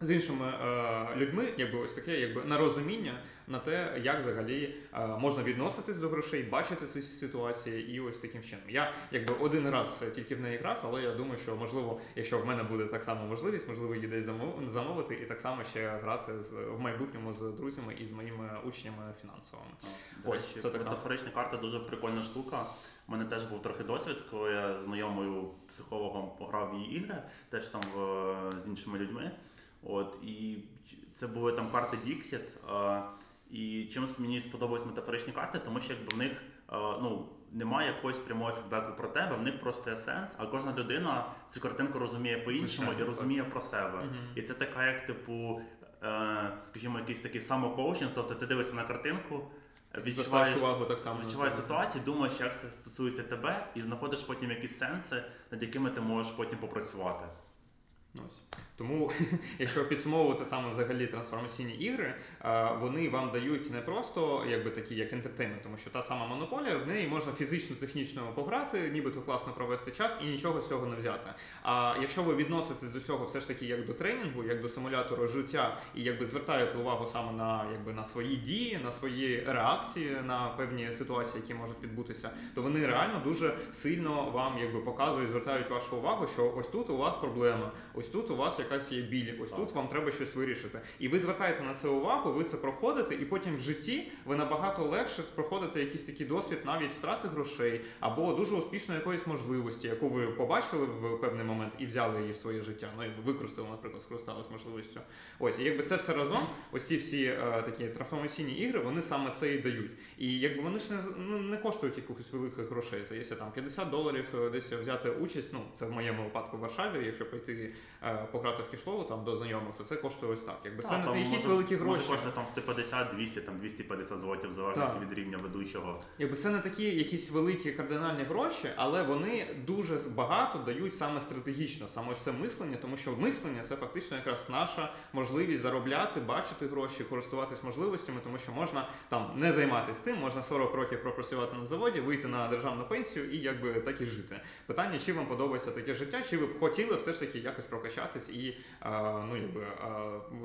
з іншими е, людьми, якби ось таке, якби на розуміння на те, як взагалі е, можна відноситись до грошей, бачити ці ситуації, і ось таким чином. Я якби один раз тільки в неї грав, але я думаю, що можливо, якщо в мене буде так само можливість, можливо, її десь замов- замовити, і так само ще грати з в майбутньому з друзями і з моїми учнями фінансовими. До Ось, речі, це така. метафорична карта дуже прикольна штука. У мене теж був трохи досвід, коли я знайомою психологом пограв в її ігри, теж там в, з іншими людьми. От, і це були там карти Dixit. І чимось мені сподобались метафоричні карти, тому що якби в них ну. Немає якогось прямого фідбеку про тебе, в них просто є сенс, а кожна людина цю картинку розуміє по-іншому і розуміє про себе. І це така, як типу, е, скажімо, якийсь такий самокоучинг, тобто ти дивишся на картинку, відчуваєш, увагу так само. відчуваєш ситуацію, думаєш, як це стосується тебе, і знаходиш потім якісь сенси, над якими ти можеш потім попрацювати. Ось. Тому, якщо підсумовувати саме взагалі трансформаційні ігри, вони вам дають не просто якби такі, як ентертеймент, тому що та сама монополія, в неї можна фізично-технічно пограти, нібито класно провести час і нічого з цього не взяти. А якщо ви відноситесь до цього все ж таки як до тренінгу, як до симулятору життя, і якби звертаєте увагу саме на якби на свої дії, на свої реакції на певні ситуації, які можуть відбутися, то вони реально дуже сильно вам якби показують, звертають вашу увагу, що ось тут у вас проблема, ось тут у вас якась є біль, ось так. тут вам треба щось вирішити. І ви звертаєте на це увагу, ви це проходите, і потім в житті ви набагато легше проходите якийсь такий досвід, навіть втрати грошей або дуже успішної якоїсь можливості, яку ви побачили в певний момент і взяли її в своє життя. Ну якби використали, наприклад, скористалися можливістю. Ось і якби це все разом, ось ці всі е, такі трансформаційні ігри, вони саме це і дають. І якби вони ж не ну, не коштують якихось великих грошей. Це якщо там 50 доларів е, десь взяти участь. Ну це в моєму випадку в Варшаві, якщо пойти е, пограти в кішлову там до знайомих, то це коштує ось так. Якби це не якісь може, великі гроші. Може коштує там 150, 200, там 250 злотів, в залежності від рівня ведучого. Якби це не такі якісь великі кардинальні гроші, але вони дуже багато дають саме стратегічно, саме це мислення, тому що мислення це фактично якраз наша можливість заробляти, бачити гроші, користуватись можливостями, тому що можна там не займатися цим, можна 40 років пропрацювати на заводі, вийти на державну пенсію і якби так і жити. Питання, чи вам подобається таке життя, чи ви б хотіли все ж таки якось прокачатись і ну якби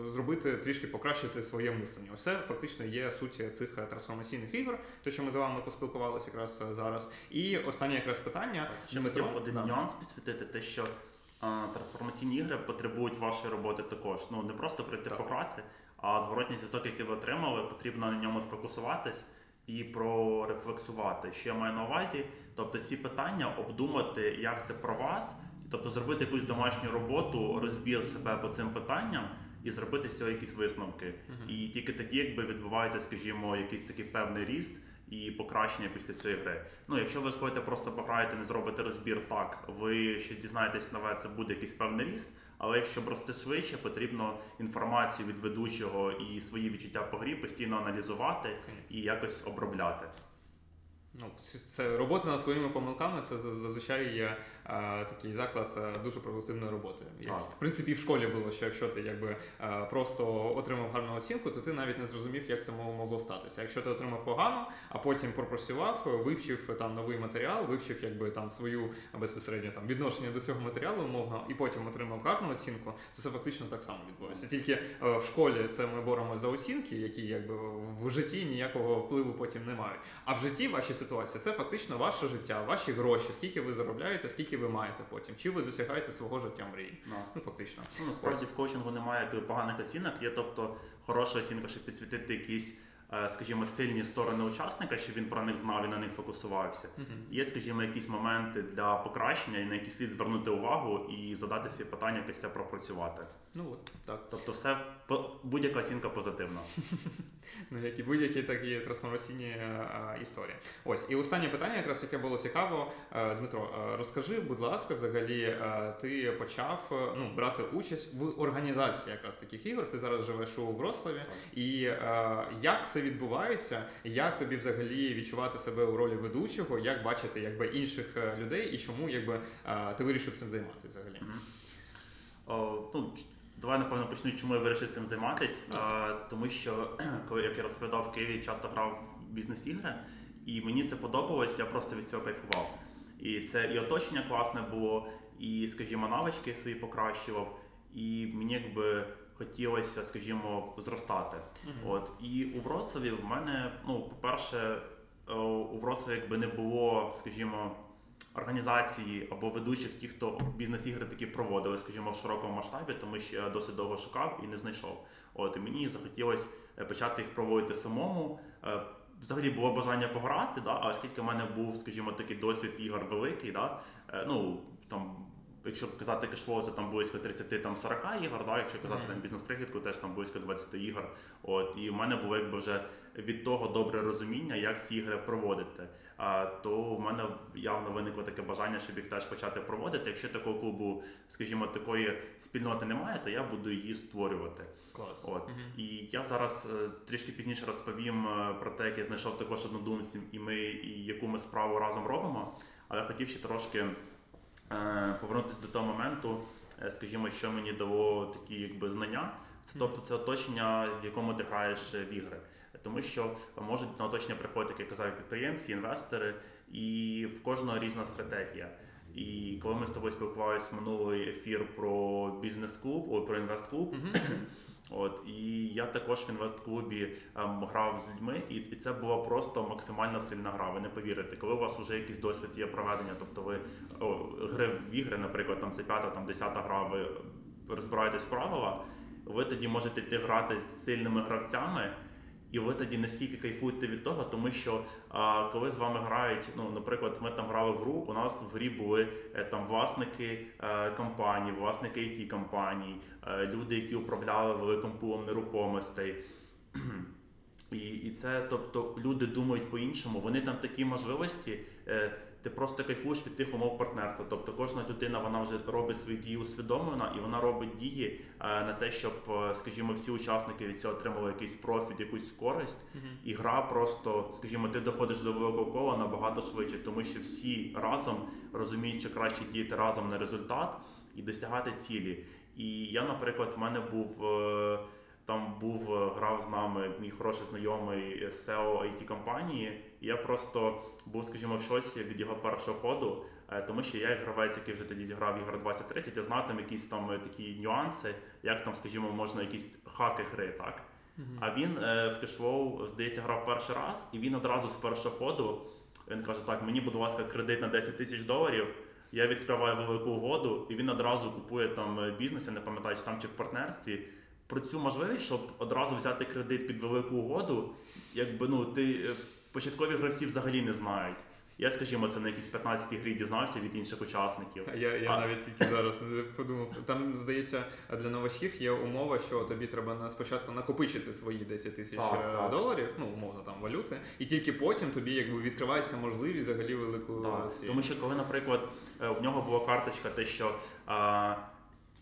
зробити трішки покращити своє мислення. Ось це фактично є суть цих трансформаційних ігор, то що ми з вами поспілкувалися якраз зараз. І останнє якраз питання. Ще хотів один да. нюанс підсвітити, те, що а, трансформаційні ігри потребують вашої роботи також. Ну не просто прийти пограти, а зворотній зв'язок, який ви отримали, потрібно на ньому сфокусуватись. І прорефлексувати, що я маю на увазі, тобто ці питання обдумати, як це про вас, Тобто зробити якусь домашню роботу, розбір себе по цим питанням і зробити з цього якісь висновки. Uh-huh. І тільки тоді, якби відбувається, скажімо, якийсь такий певний ріст і покращення після цієї гри. Ну, якщо ви сходите, просто пограєте, не зробите розбір, так ви щось дізнаєтесь нове, це буде якийсь певний ріст. Але якщо рости швидше, потрібно інформацію від ведучого і свої відчуття по грі постійно аналізувати і якось обробляти. Ну, це робота над своїми помилками, це зазвичай є а, такий заклад а, дуже продуктивної роботи. Як, в принципі, в школі було, що якщо ти якби а, просто отримав гарну оцінку, то ти навіть не зрозумів, як це могло статися. Якщо ти отримав погано, а потім пропрацював, вивчив там новий матеріал, вивчив якби там свою безпосередньо там відношення до цього матеріалу, умовно, і потім отримав гарну оцінку, то це фактично так само відбувається. Тільки а, в школі це ми боремося за оцінки, які якби в житті ніякого впливу потім не мають. А в житті ваші ситуація це фактично ваше життя, ваші гроші, скільки ви заробляєте, скільки ви маєте потім, чи ви досягаєте свого життя мрії. No. Ну фактично. Ну, насправді в коучингу немає поганих оцінок, є тобто хороша оцінка, щоб підсвітити якісь. Е, скажімо, сильні сторони учасника, щоб він про них знав і на них фокусувався. Uh-huh. Є, скажімо, якісь моменти для покращення, і на які слід звернути увагу і задати всі питання, після пропрацювати. Ну от так. Тобто, все будь-яка оцінка позитивна. Ну, як і будь-які такі трансформаційні а, історії. Ось і останнє питання, якраз яке було цікаво. Дмитро, розкажи, будь ласка, взагалі, ти почав ну, брати участь в організації якраз таких ігор. Ти зараз живеш у Вроцлаві. І як це відбувається? Як тобі взагалі відчувати себе у ролі ведучого, як бачити якби інших е, людей і чому якби ти вирішив цим займатися взагалі? Mm-hmm. О, ну, Давай, напевно, почну, чому я вирішив цим займатися. А, Тому що, коли як я розповідав в Києві, часто грав бізнес-ігри, і мені це подобалось, я просто від цього кайфував. І це і оточення класне було, і, скажімо, навички свої покращував. І мені якби хотілося, скажімо, зростати. Uh-huh. От І у Вроцлаві в мене, ну, по-перше, е, у Вроцлаві якби не було, скажімо організації або ведучих, ті, хто бізнес-ігри такі проводили, скажімо, в широкому масштабі, тому що я досить довго шукав і не знайшов. От і мені захотілося е, почати їх проводити самому. Е, взагалі було бажання пограти, да, а оскільки в мене був, скажімо, такий досвід ігор великий, да, ну там якщо казати кешфлоу, це там близько 30-40 ігор, да? якщо казати Мгм. там бізнес-прихідку, теж там близько 20 ігор. От, і в мене було якби вже від того добре розуміння, як ці ігри проводити. А, то в мене явно виникло таке бажання, щоб їх теж почати проводити. Якщо такого клубу, скажімо, такої спільноти немає, то я буду її створювати. Клас. От. Мгм. І я зараз е, трішки пізніше розповім е, про те, як я знайшов також однодумців, і ми і яку ми справу разом робимо. Але хотів ще трошки повернутися до того моменту, е, скажімо, що мені дало такі якби знання. Це тобто це оточення, в якому ти граєш е, в ігри. Тому що можуть на оточення приходити, як я казав, підприємці, інвестори, і в кожного різна стратегія. І коли ми з тобою спілкувалися минулий ефір про бізнес-клуб, про інвест-клуб, Мгм. От і я також в інвест-клубі ем, грав з людьми, і, і це була просто максимально сильна гра. Ви не повірите, коли у вас вже якийсь досвід є проведення, тобто ви о, гри в ігри, наприклад, там це п'ята, там десята гра, ви розбираєтесь в правила, ви тоді можете йти грати з сильними гравцями. І ви тоді настільки кайфуєте від того, тому що а, коли з вами грають, ну наприклад, ми там грали в гру, у нас в грі були е, там власники е, компаній, власники it компаній, е, люди, які управляли великим пулом нерухомостей. І, і це, тобто, люди думають по-іншому, вони там такі можливості. Е, ти просто кайфуєш від тих умов партнерства. Тобто кожна людина вона вже робить свої дії усвідомлено, і вона робить дії е, на те, щоб, е, скажімо, всі учасники від цього отримали якийсь профіт, якусь користь. Мгм. І гра просто, скажімо, ти доходиш до великого кола набагато швидше, тому що всі разом розуміють, що краще діяти разом на результат і досягати цілі. І я, наприклад, в мене був. е, Там був грав з нами мій хороший знайомий SEO it компанії. Я просто був, скажімо, в шоці від його першого ходу, е, тому що я як гравець, який вже тоді зіграв ігор 2030, я знав там якісь там е, такі нюанси, як там, скажімо, можна якісь хаки гри, так? Мгм. А він е, в кешфлоу, здається, грав перший раз, і він одразу з першого ходу він каже: так, мені, будь ласка, кредит на 10 тисяч доларів. Я відкриваю велику угоду, і він одразу купує там бізнес, я не пам'ятаю, чи сам чи в партнерстві. Про цю можливість, щоб одразу взяти кредит під велику угоду, якби ну ти початкові гравці взагалі не знають. Я, скажімо, це на якійсь 15-й грі дізнався від інших учасників. Я, я А- навіть тільки зараз подумав. Там здається, для новачків є умова, що тобі треба на спочатку накопичити свої 10 тисяч е, так. доларів, ну умовно там валюти, і тільки потім тобі якби відкривається можливість взагалі велику Так, тому що коли, наприклад, е, в нього була карточка, те, що а,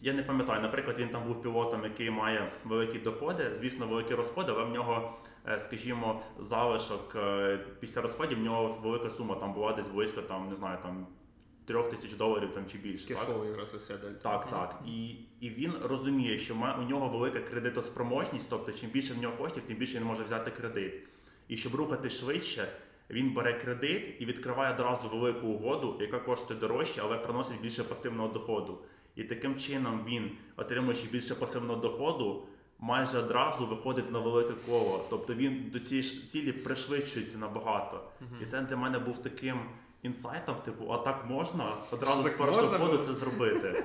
я не пам'ятаю, наприклад, він там був пілотом, який має великі доходи, звісно, великі розходи, але в нього, скажімо, залишок е, після розходів в нього велика сума там була десь близько там, не знаю, там трьох тисяч доларів там чи більше. Так? кешовий якраз ось дельта. Так, так. І, і він розуміє, що у нього велика кредитоспроможність, тобто чим більше в нього коштів, тим більше він може взяти кредит. І щоб рухати швидше, він бере кредит і відкриває одразу велику угоду, яка коштує дорожче, але приносить більше пасивного доходу. І таким чином він, отримуючи більше пасивного доходу, майже одразу виходить на велике коло. Тобто він до цієї цілі пришвидшується набагато. І це для мене був таким інсайтом, типу, а так можна одразу Так з першого можна це зробити.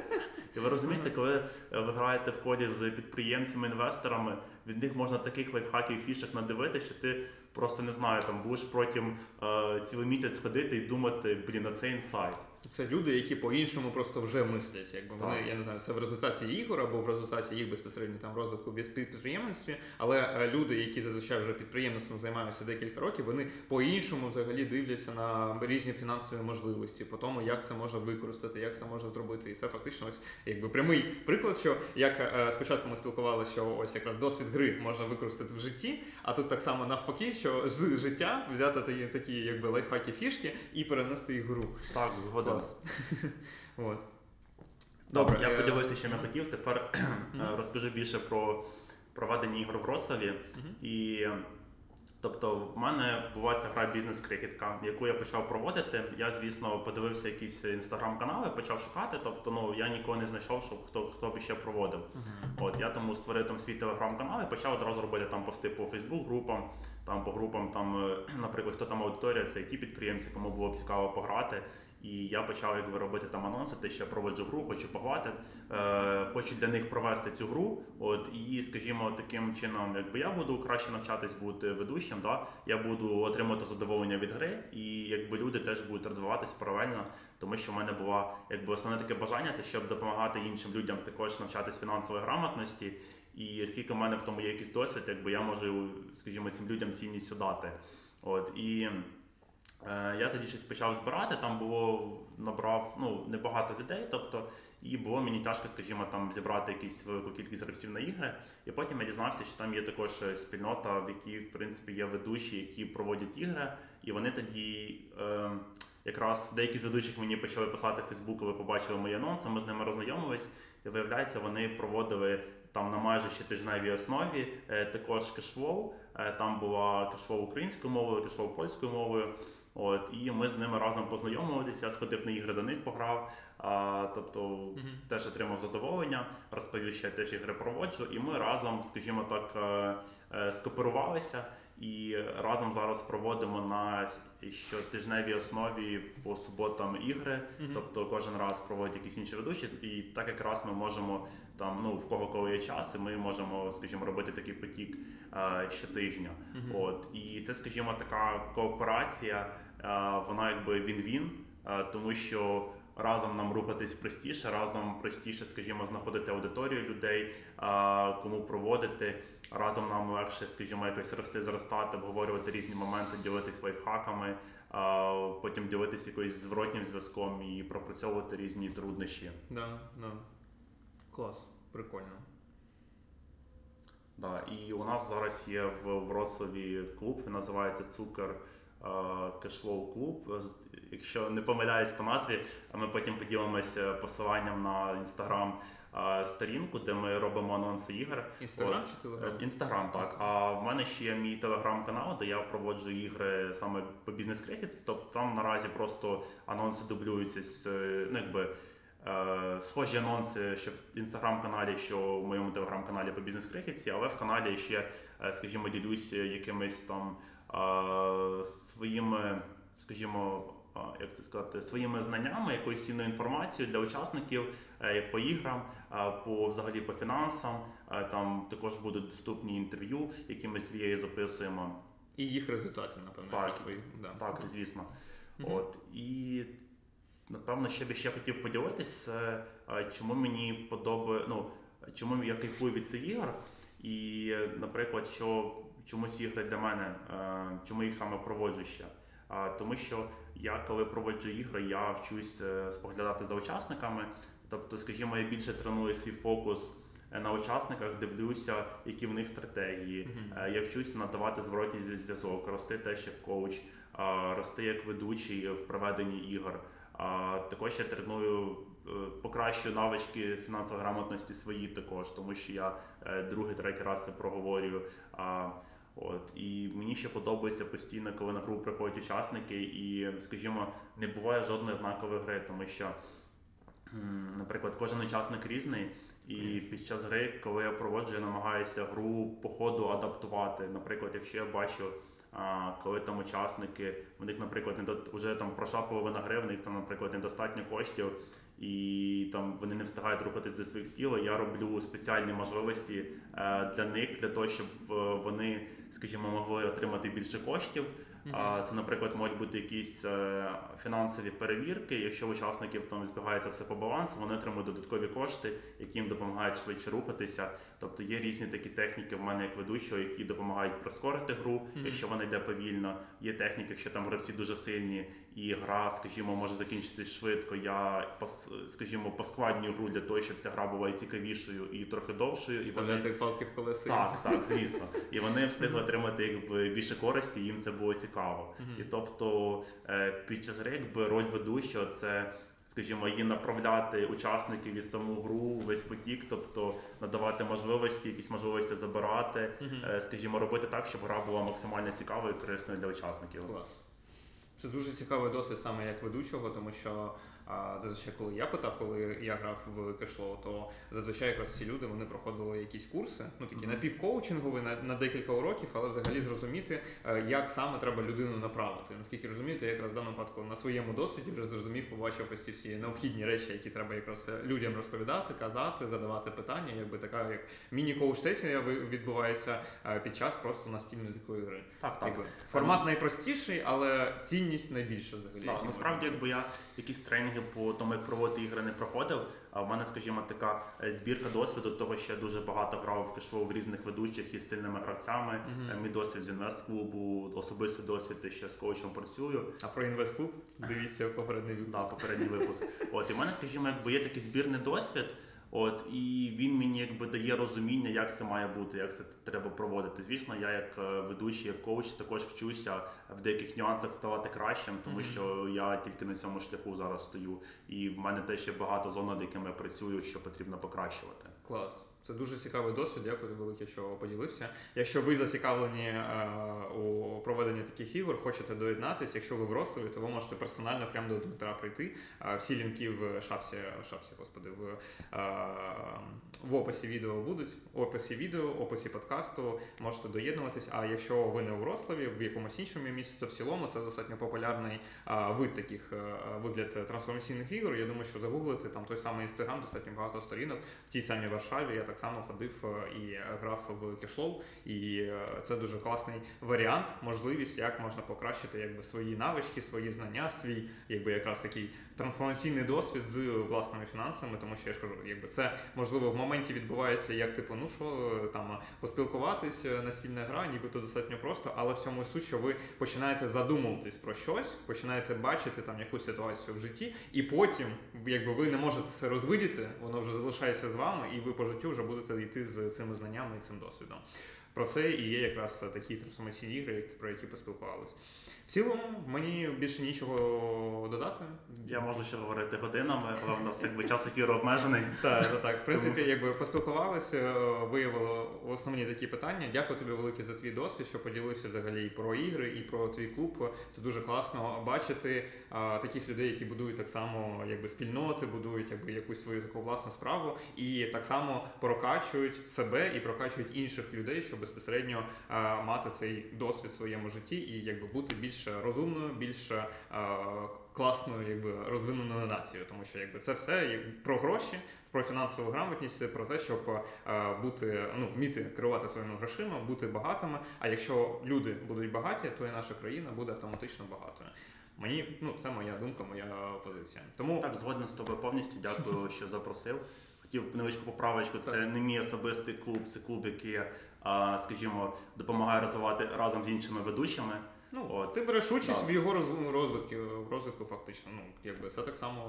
І ви розумієте, коли ви граєте в коді з підприємцями, інвесторами, від них можна таких лайфхаків, фішок надивити, що ти просто не знаю, там будеш протягом е, цілий місяць ходити і думати, блін, а це інсайт. Це люди, які по-іншому просто вже мислять. Якби вони, Так. я не знаю, це в результаті ігор або в результаті їх безпосередньо там розвитку в підприємництві. Але е, люди, які зазвичай вже підприємництвом займаються декілька років, вони по-іншому взагалі дивляться на різні фінансові можливості, по тому, як це можна використати, як це можна зробити. І це фактично ось якби прямий приклад, що як е, спочатку ми спілкувалися, що ось якраз досвід гри можна використати в житті, а тут так само навпаки, що з життя взяти такі, такі якби лайфхаки фішки і перенести їх в гру. Так, згоден. Клас. От. Добре, я е, поділився, чим я хотів. Тепер е, розкажу більше про проведення ігор в Вроцлаві. Мгм. І тобто, в мене була ця гра бізнес-крикетка, яку я почав проводити. Я, звісно, подивився якісь інстаграм-канали, почав шукати. Тобто, ну я нікого не знайшов, щоб хто хто б ще проводив. От я тому створив там свій телеграм-канал і почав одразу робити там пости по Фейсбук-групам, там по групам, там, е, наприклад, хто там аудиторія, це ті підприємці, кому було б цікаво пограти. І я почав якби робити там анонси, те, що я проводжу гру, хочу пограти, е, хочу для них провести цю гру. От і, скажімо, таким чином, якби я буду краще навчатись бути ведущим, да, я буду отримувати задоволення від гри, і якби люди теж будуть розвиватись паралельно, тому що в мене була якби основне таке бажання, це щоб допомагати іншим людям також навчатись фінансової грамотності. І скільки в мене в тому є якийсь досвід, якби я можу, скажімо, цим людям цінністю дати. От і я тоді щось почав збирати. Там було набрав ну небагато людей, тобто і було мені тяжко, скажімо, там зібрати якусь велику кількість гравців на ігри. І потім я дізнався, що там є також е, спільнота, в якій в принципі є ведучі, які проводять ігри, і вони тоді. Е, Якраз деякі з ведучих мені почали писати в Фейсбуку, ви побачили мої анонси, ми з ними роззнайомились, і виявляється, вони проводили там на майже щотижневій основі е, також cashflow. Е, Там була cashflow українською мовою, cashflow польською мовою. От і ми з ними разом познайомилися, я сходив на ігри до них пограв. А, тобто Мгм. теж отримав задоволення, розповів, що я теж ігри проводжу, і ми разом, скажімо так, е, е, і разом зараз проводимо на щотижневій основі по суботам ігри. Мгм. Тобто кожен раз проводять якісь інші ведучі, і так якраз ми можемо там, ну в кого коли є час, і ми можемо, скажімо, робити такий потік е, щотижня. Мгм. От і це, скажімо, така кооперація, е, вона якби він-він, е, тому що. Разом нам рухатись простіше, разом простіше, скажімо, знаходити аудиторію людей, кому проводити. Разом нам легше, скажімо, якось рости, зростати, обговорювати різні моменти, ділитись лайфхаками, потім ділитись якоюсь зворотнім зв'язком і пропрацьовувати різні труднощі. Да, да. Клас, прикольно. Да, і у нас зараз є в Вроцлаві клуб, він називається Цукер Кешлоу Клуб. Якщо не помиляюсь по назві, ми потім поділимося посиланням на інстаграм сторінку, де ми робимо анонси ігор. Інстаграм чи телеграм? Інстаграм, так. А в мене ще є мій телеграм-канал, де я проводжу ігри саме по бізнес кредит. Тобто там наразі просто анонси дублюються з ну, якби. Е, Схожі анонси ще в інстаграм-каналі, що в моєму телеграм-каналі по бізнес крехітці, але в каналі ще, е, скажімо, ділюся якимись там е, своїми, скажімо, як це сказати, своїми знаннями, якоюсь цінною інформацією для учасників по іграм, по взагалі по фінансам. Там також будуть доступні інтерв'ю, які ми з Лією записуємо. І їх результати, напевно, Так. свої. Да. Так, звісно. Мгм. От і напевно, ще би ще хотів поділитись, це, е, чому мені подобає, ну чому я кайфую від цих ігор. І, наприклад, що чомусь ігри для мене, е, чому їх саме проводжу ще. Тому що я, коли проводжу ігри, я вчусь е, споглядати за учасниками. Тобто, скажімо, я більше треную свій фокус на учасниках, дивлюся, які в них стратегії. Е, Я вчуся надавати зворотній зв'язок, рости теж як коуч, рости як ведучий в проведенні ігор. А також я треную, е, покращую навички фінансової грамотності свої також, тому що я е, другий, третій раз це проговорюю. А, От і мені ще подобається постійно, коли на гру приходять учасники, і, скажімо, не буває жодної однакової гри, тому що, наприклад, кожен учасник різний, і під час гри, коли я проводжу, я намагаюся гру по ходу адаптувати. Наприклад, якщо я бачу, коли там учасники, у них, наприклад, не до вже там пройшла половина гри, в них там, наприклад, недостатньо коштів, і там вони не встигають рухатись до своїх сіл. Я роблю спеціальні можливості е, для них, для того, щоб е, вони, скажімо, могли отримати більше коштів. Це, наприклад, можуть бути якісь е, фінансові перевірки. Якщо учасників там збігається все по балансу, вони отримують додаткові кошти, які їм допомагають швидше рухатися. Тобто є різні такі техніки в мене як ведучого, які допомагають прискорити гру, якщо вона йде повільно. Є техніки, якщо там гравці дуже сильні, і гра, скажімо, може закінчитись швидко. Я скажімо, поскладнюю гру для того, щоб ця гра була і цікавішою, і трохи довшою. І вони палки в колеси. так, так, звісно. І вони встигли отримати якби більше користі, їм це було цікаво. Мгм. І тобто е, під час гри якби роль ведучого це. Скажімо, її направляти учасників і саму гру, весь потік, тобто надавати можливості, якісь можливості забирати, mm -hmm. скажімо, робити так, щоб гра була максимально цікавою і корисною для учасників. Клас. Це дуже цікавий досвід саме як ведучого, тому що а, зазвичай, коли я питав, коли я грав в кешлоу, то зазвичай якраз ці люди вони проходили якісь курси, ну такі Мгм. напівкоучингові на, на декілька уроків, але взагалі зрозуміти, е, як саме треба людину направити. Наскільки розумієте, я якраз в даному випадку на своєму досвіді вже зрозумів, побачив ось ці всі необхідні речі, які треба якраз е, людям розповідати, казати, задавати питання, якби така як міні-коуч сесія відбувається е, під час просто настільної такої гри. Так, так. Якби, формат найпростіший, але цінність найбільша взагалі. Так, насправді, якби я якісь тренінги по тому, як проводити ігри, не проходив. А в мене, скажімо, така е, збірка досвіду, того що я дуже багато грав в кешоу в різних ведучих із сильними гравцями. Мгм. Е, Мій досвід з інвест-клубу, особистий досвід, я з коучем працюю. А про інвестклуб дивіться попередній випуск. Так, попередній випуск. От і в мене, скажімо, якби є такий збірний досвід. От і він мені якби дає розуміння, як це має бути, як це треба проводити. Звісно, я як е, ведучий, як коуч, також вчуся в деяких нюансах ставати кращим, тому Мгм. що я тільки на цьому шляху зараз стою. І в мене теж є багато зон, над якими я працюю, що потрібно покращувати. Клас. Це дуже цікавий досвід. Дякую велике, що поділився. Якщо ви зацікавлені е, у проведенні таких ігор, хочете доєднатися, якщо ви в Ростові, то ви можете персонально прямо до Дмитра прийти. Е, всі лінки в шапці, шапці, господи, в, е, в описі відео будуть. В описі відео, в описі подкасту можете доєднуватись. А якщо ви не у Рославі, в якомусь іншому місці, то в цілому це достатньо популярний е, вид таких е, вигляд трансформаційних ігор. Я думаю, що загуглити там той самий інстаграм, достатньо багато сторінок в тій самій Варшаві я так само ходив е, і грав в кешлоу, і е, це дуже класний варіант, можливість, як можна покращити якби свої навички, свої знання, свій якби якраз такий трансформаційний досвід з власними фінансами, тому що я ж кажу, якби це можливо в моменті відбувається як типу, ну що е, там е, настільна гра, нібито достатньо просто, але в цьому суть, що ви починаєте задумуватись про щось, починаєте бачити там якусь ситуацію в житті, і потім, якби ви не можете це розвидіти, воно вже залишається з вами, і ви по життю вже будете йти з цими знаннями і цим досвідом. Про це і є якраз такі трансформаційні ігри, про які поспілкувалися. В цілому мені більше нічого додати. Я можу ще говорити годинами, але в нас якби час ефіру обмежений. Так, так, так. В принципі, якби поспілкувалися, е, виявили основні такі питання. Дякую тобі велике за твій досвід, що поділився взагалі і про ігри, і про твій клуб. Це дуже класно бачити а, таких людей, які будують так само якби спільноти, будують якби якусь свою таку власну справу, і так само прокачують себе і прокачують інших людей, щоб безпосередньо а, мати цей досвід в своєму житті і якби бути більш розумною, більш а, класною, якби розвиненою нацією, тому що якби це все як про гроші, про фінансову грамотність, про те, щоб е, бути, ну вміти керувати своїми грошима, бути багатими. А якщо люди будуть багаті, то і наша країна буде автоматично багатою. Мені ну це моя думка, моя позиція. Тому Так, згоден з тобою повністю. Дякую, що запросив. Хотів невеличку поправочку. Це не мій особистий клуб, це клуб, який, скажімо, допомагає розвивати разом з іншими ведучими. Ну От. ти береш участь Да. в його розв- розвитку, в розвитку фактично. Ну якби це так само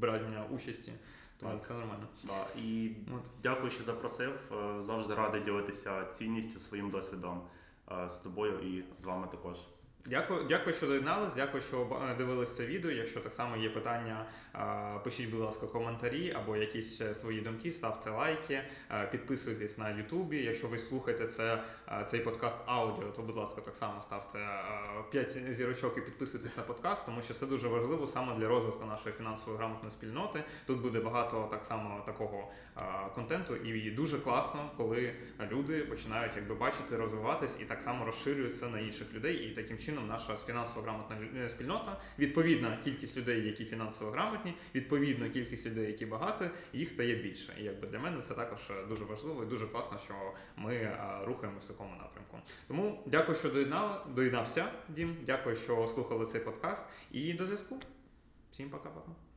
брання участі, тому Так. це нормально. Да. І От. дякую, що запросив. Е, Завжди радий ділитися цінністю своїм досвідом е, з тобою і з вами також. Дякую, дякую, що доєднались. Дякую, що ба- дивились це відео. Якщо так само є питання, пишіть, будь ласка, коментарі або якісь е, свої думки, ставте лайки, е, підписуйтесь на Ютубі. Якщо ви слухаєте це, е, цей подкаст аудіо, то будь ласка, так само ставте 5 зірочок і підписуйтесь на подкаст, тому що це дуже важливо саме для розвитку нашої фінансово грамотної спільноти. Тут буде багато так само такого е, контенту, і дуже класно, коли люди починають якби бачити, розвиватись і так само розширюють це на інших людей. І таким чином наша фінансово грамотна е, спільнота, відповідна кількість людей, які фінансово грамотні, відповідно кількість людей, які багаті, їх стає більше. І якби для мене це також е, дуже важливо і дуже класно, що ми е, рухаємося в такому напрямку. Тому дякую, що доєднали, доєднався, Дім. Дякую, що слухали цей подкаст. І до зв'язку. Всім пока-пока.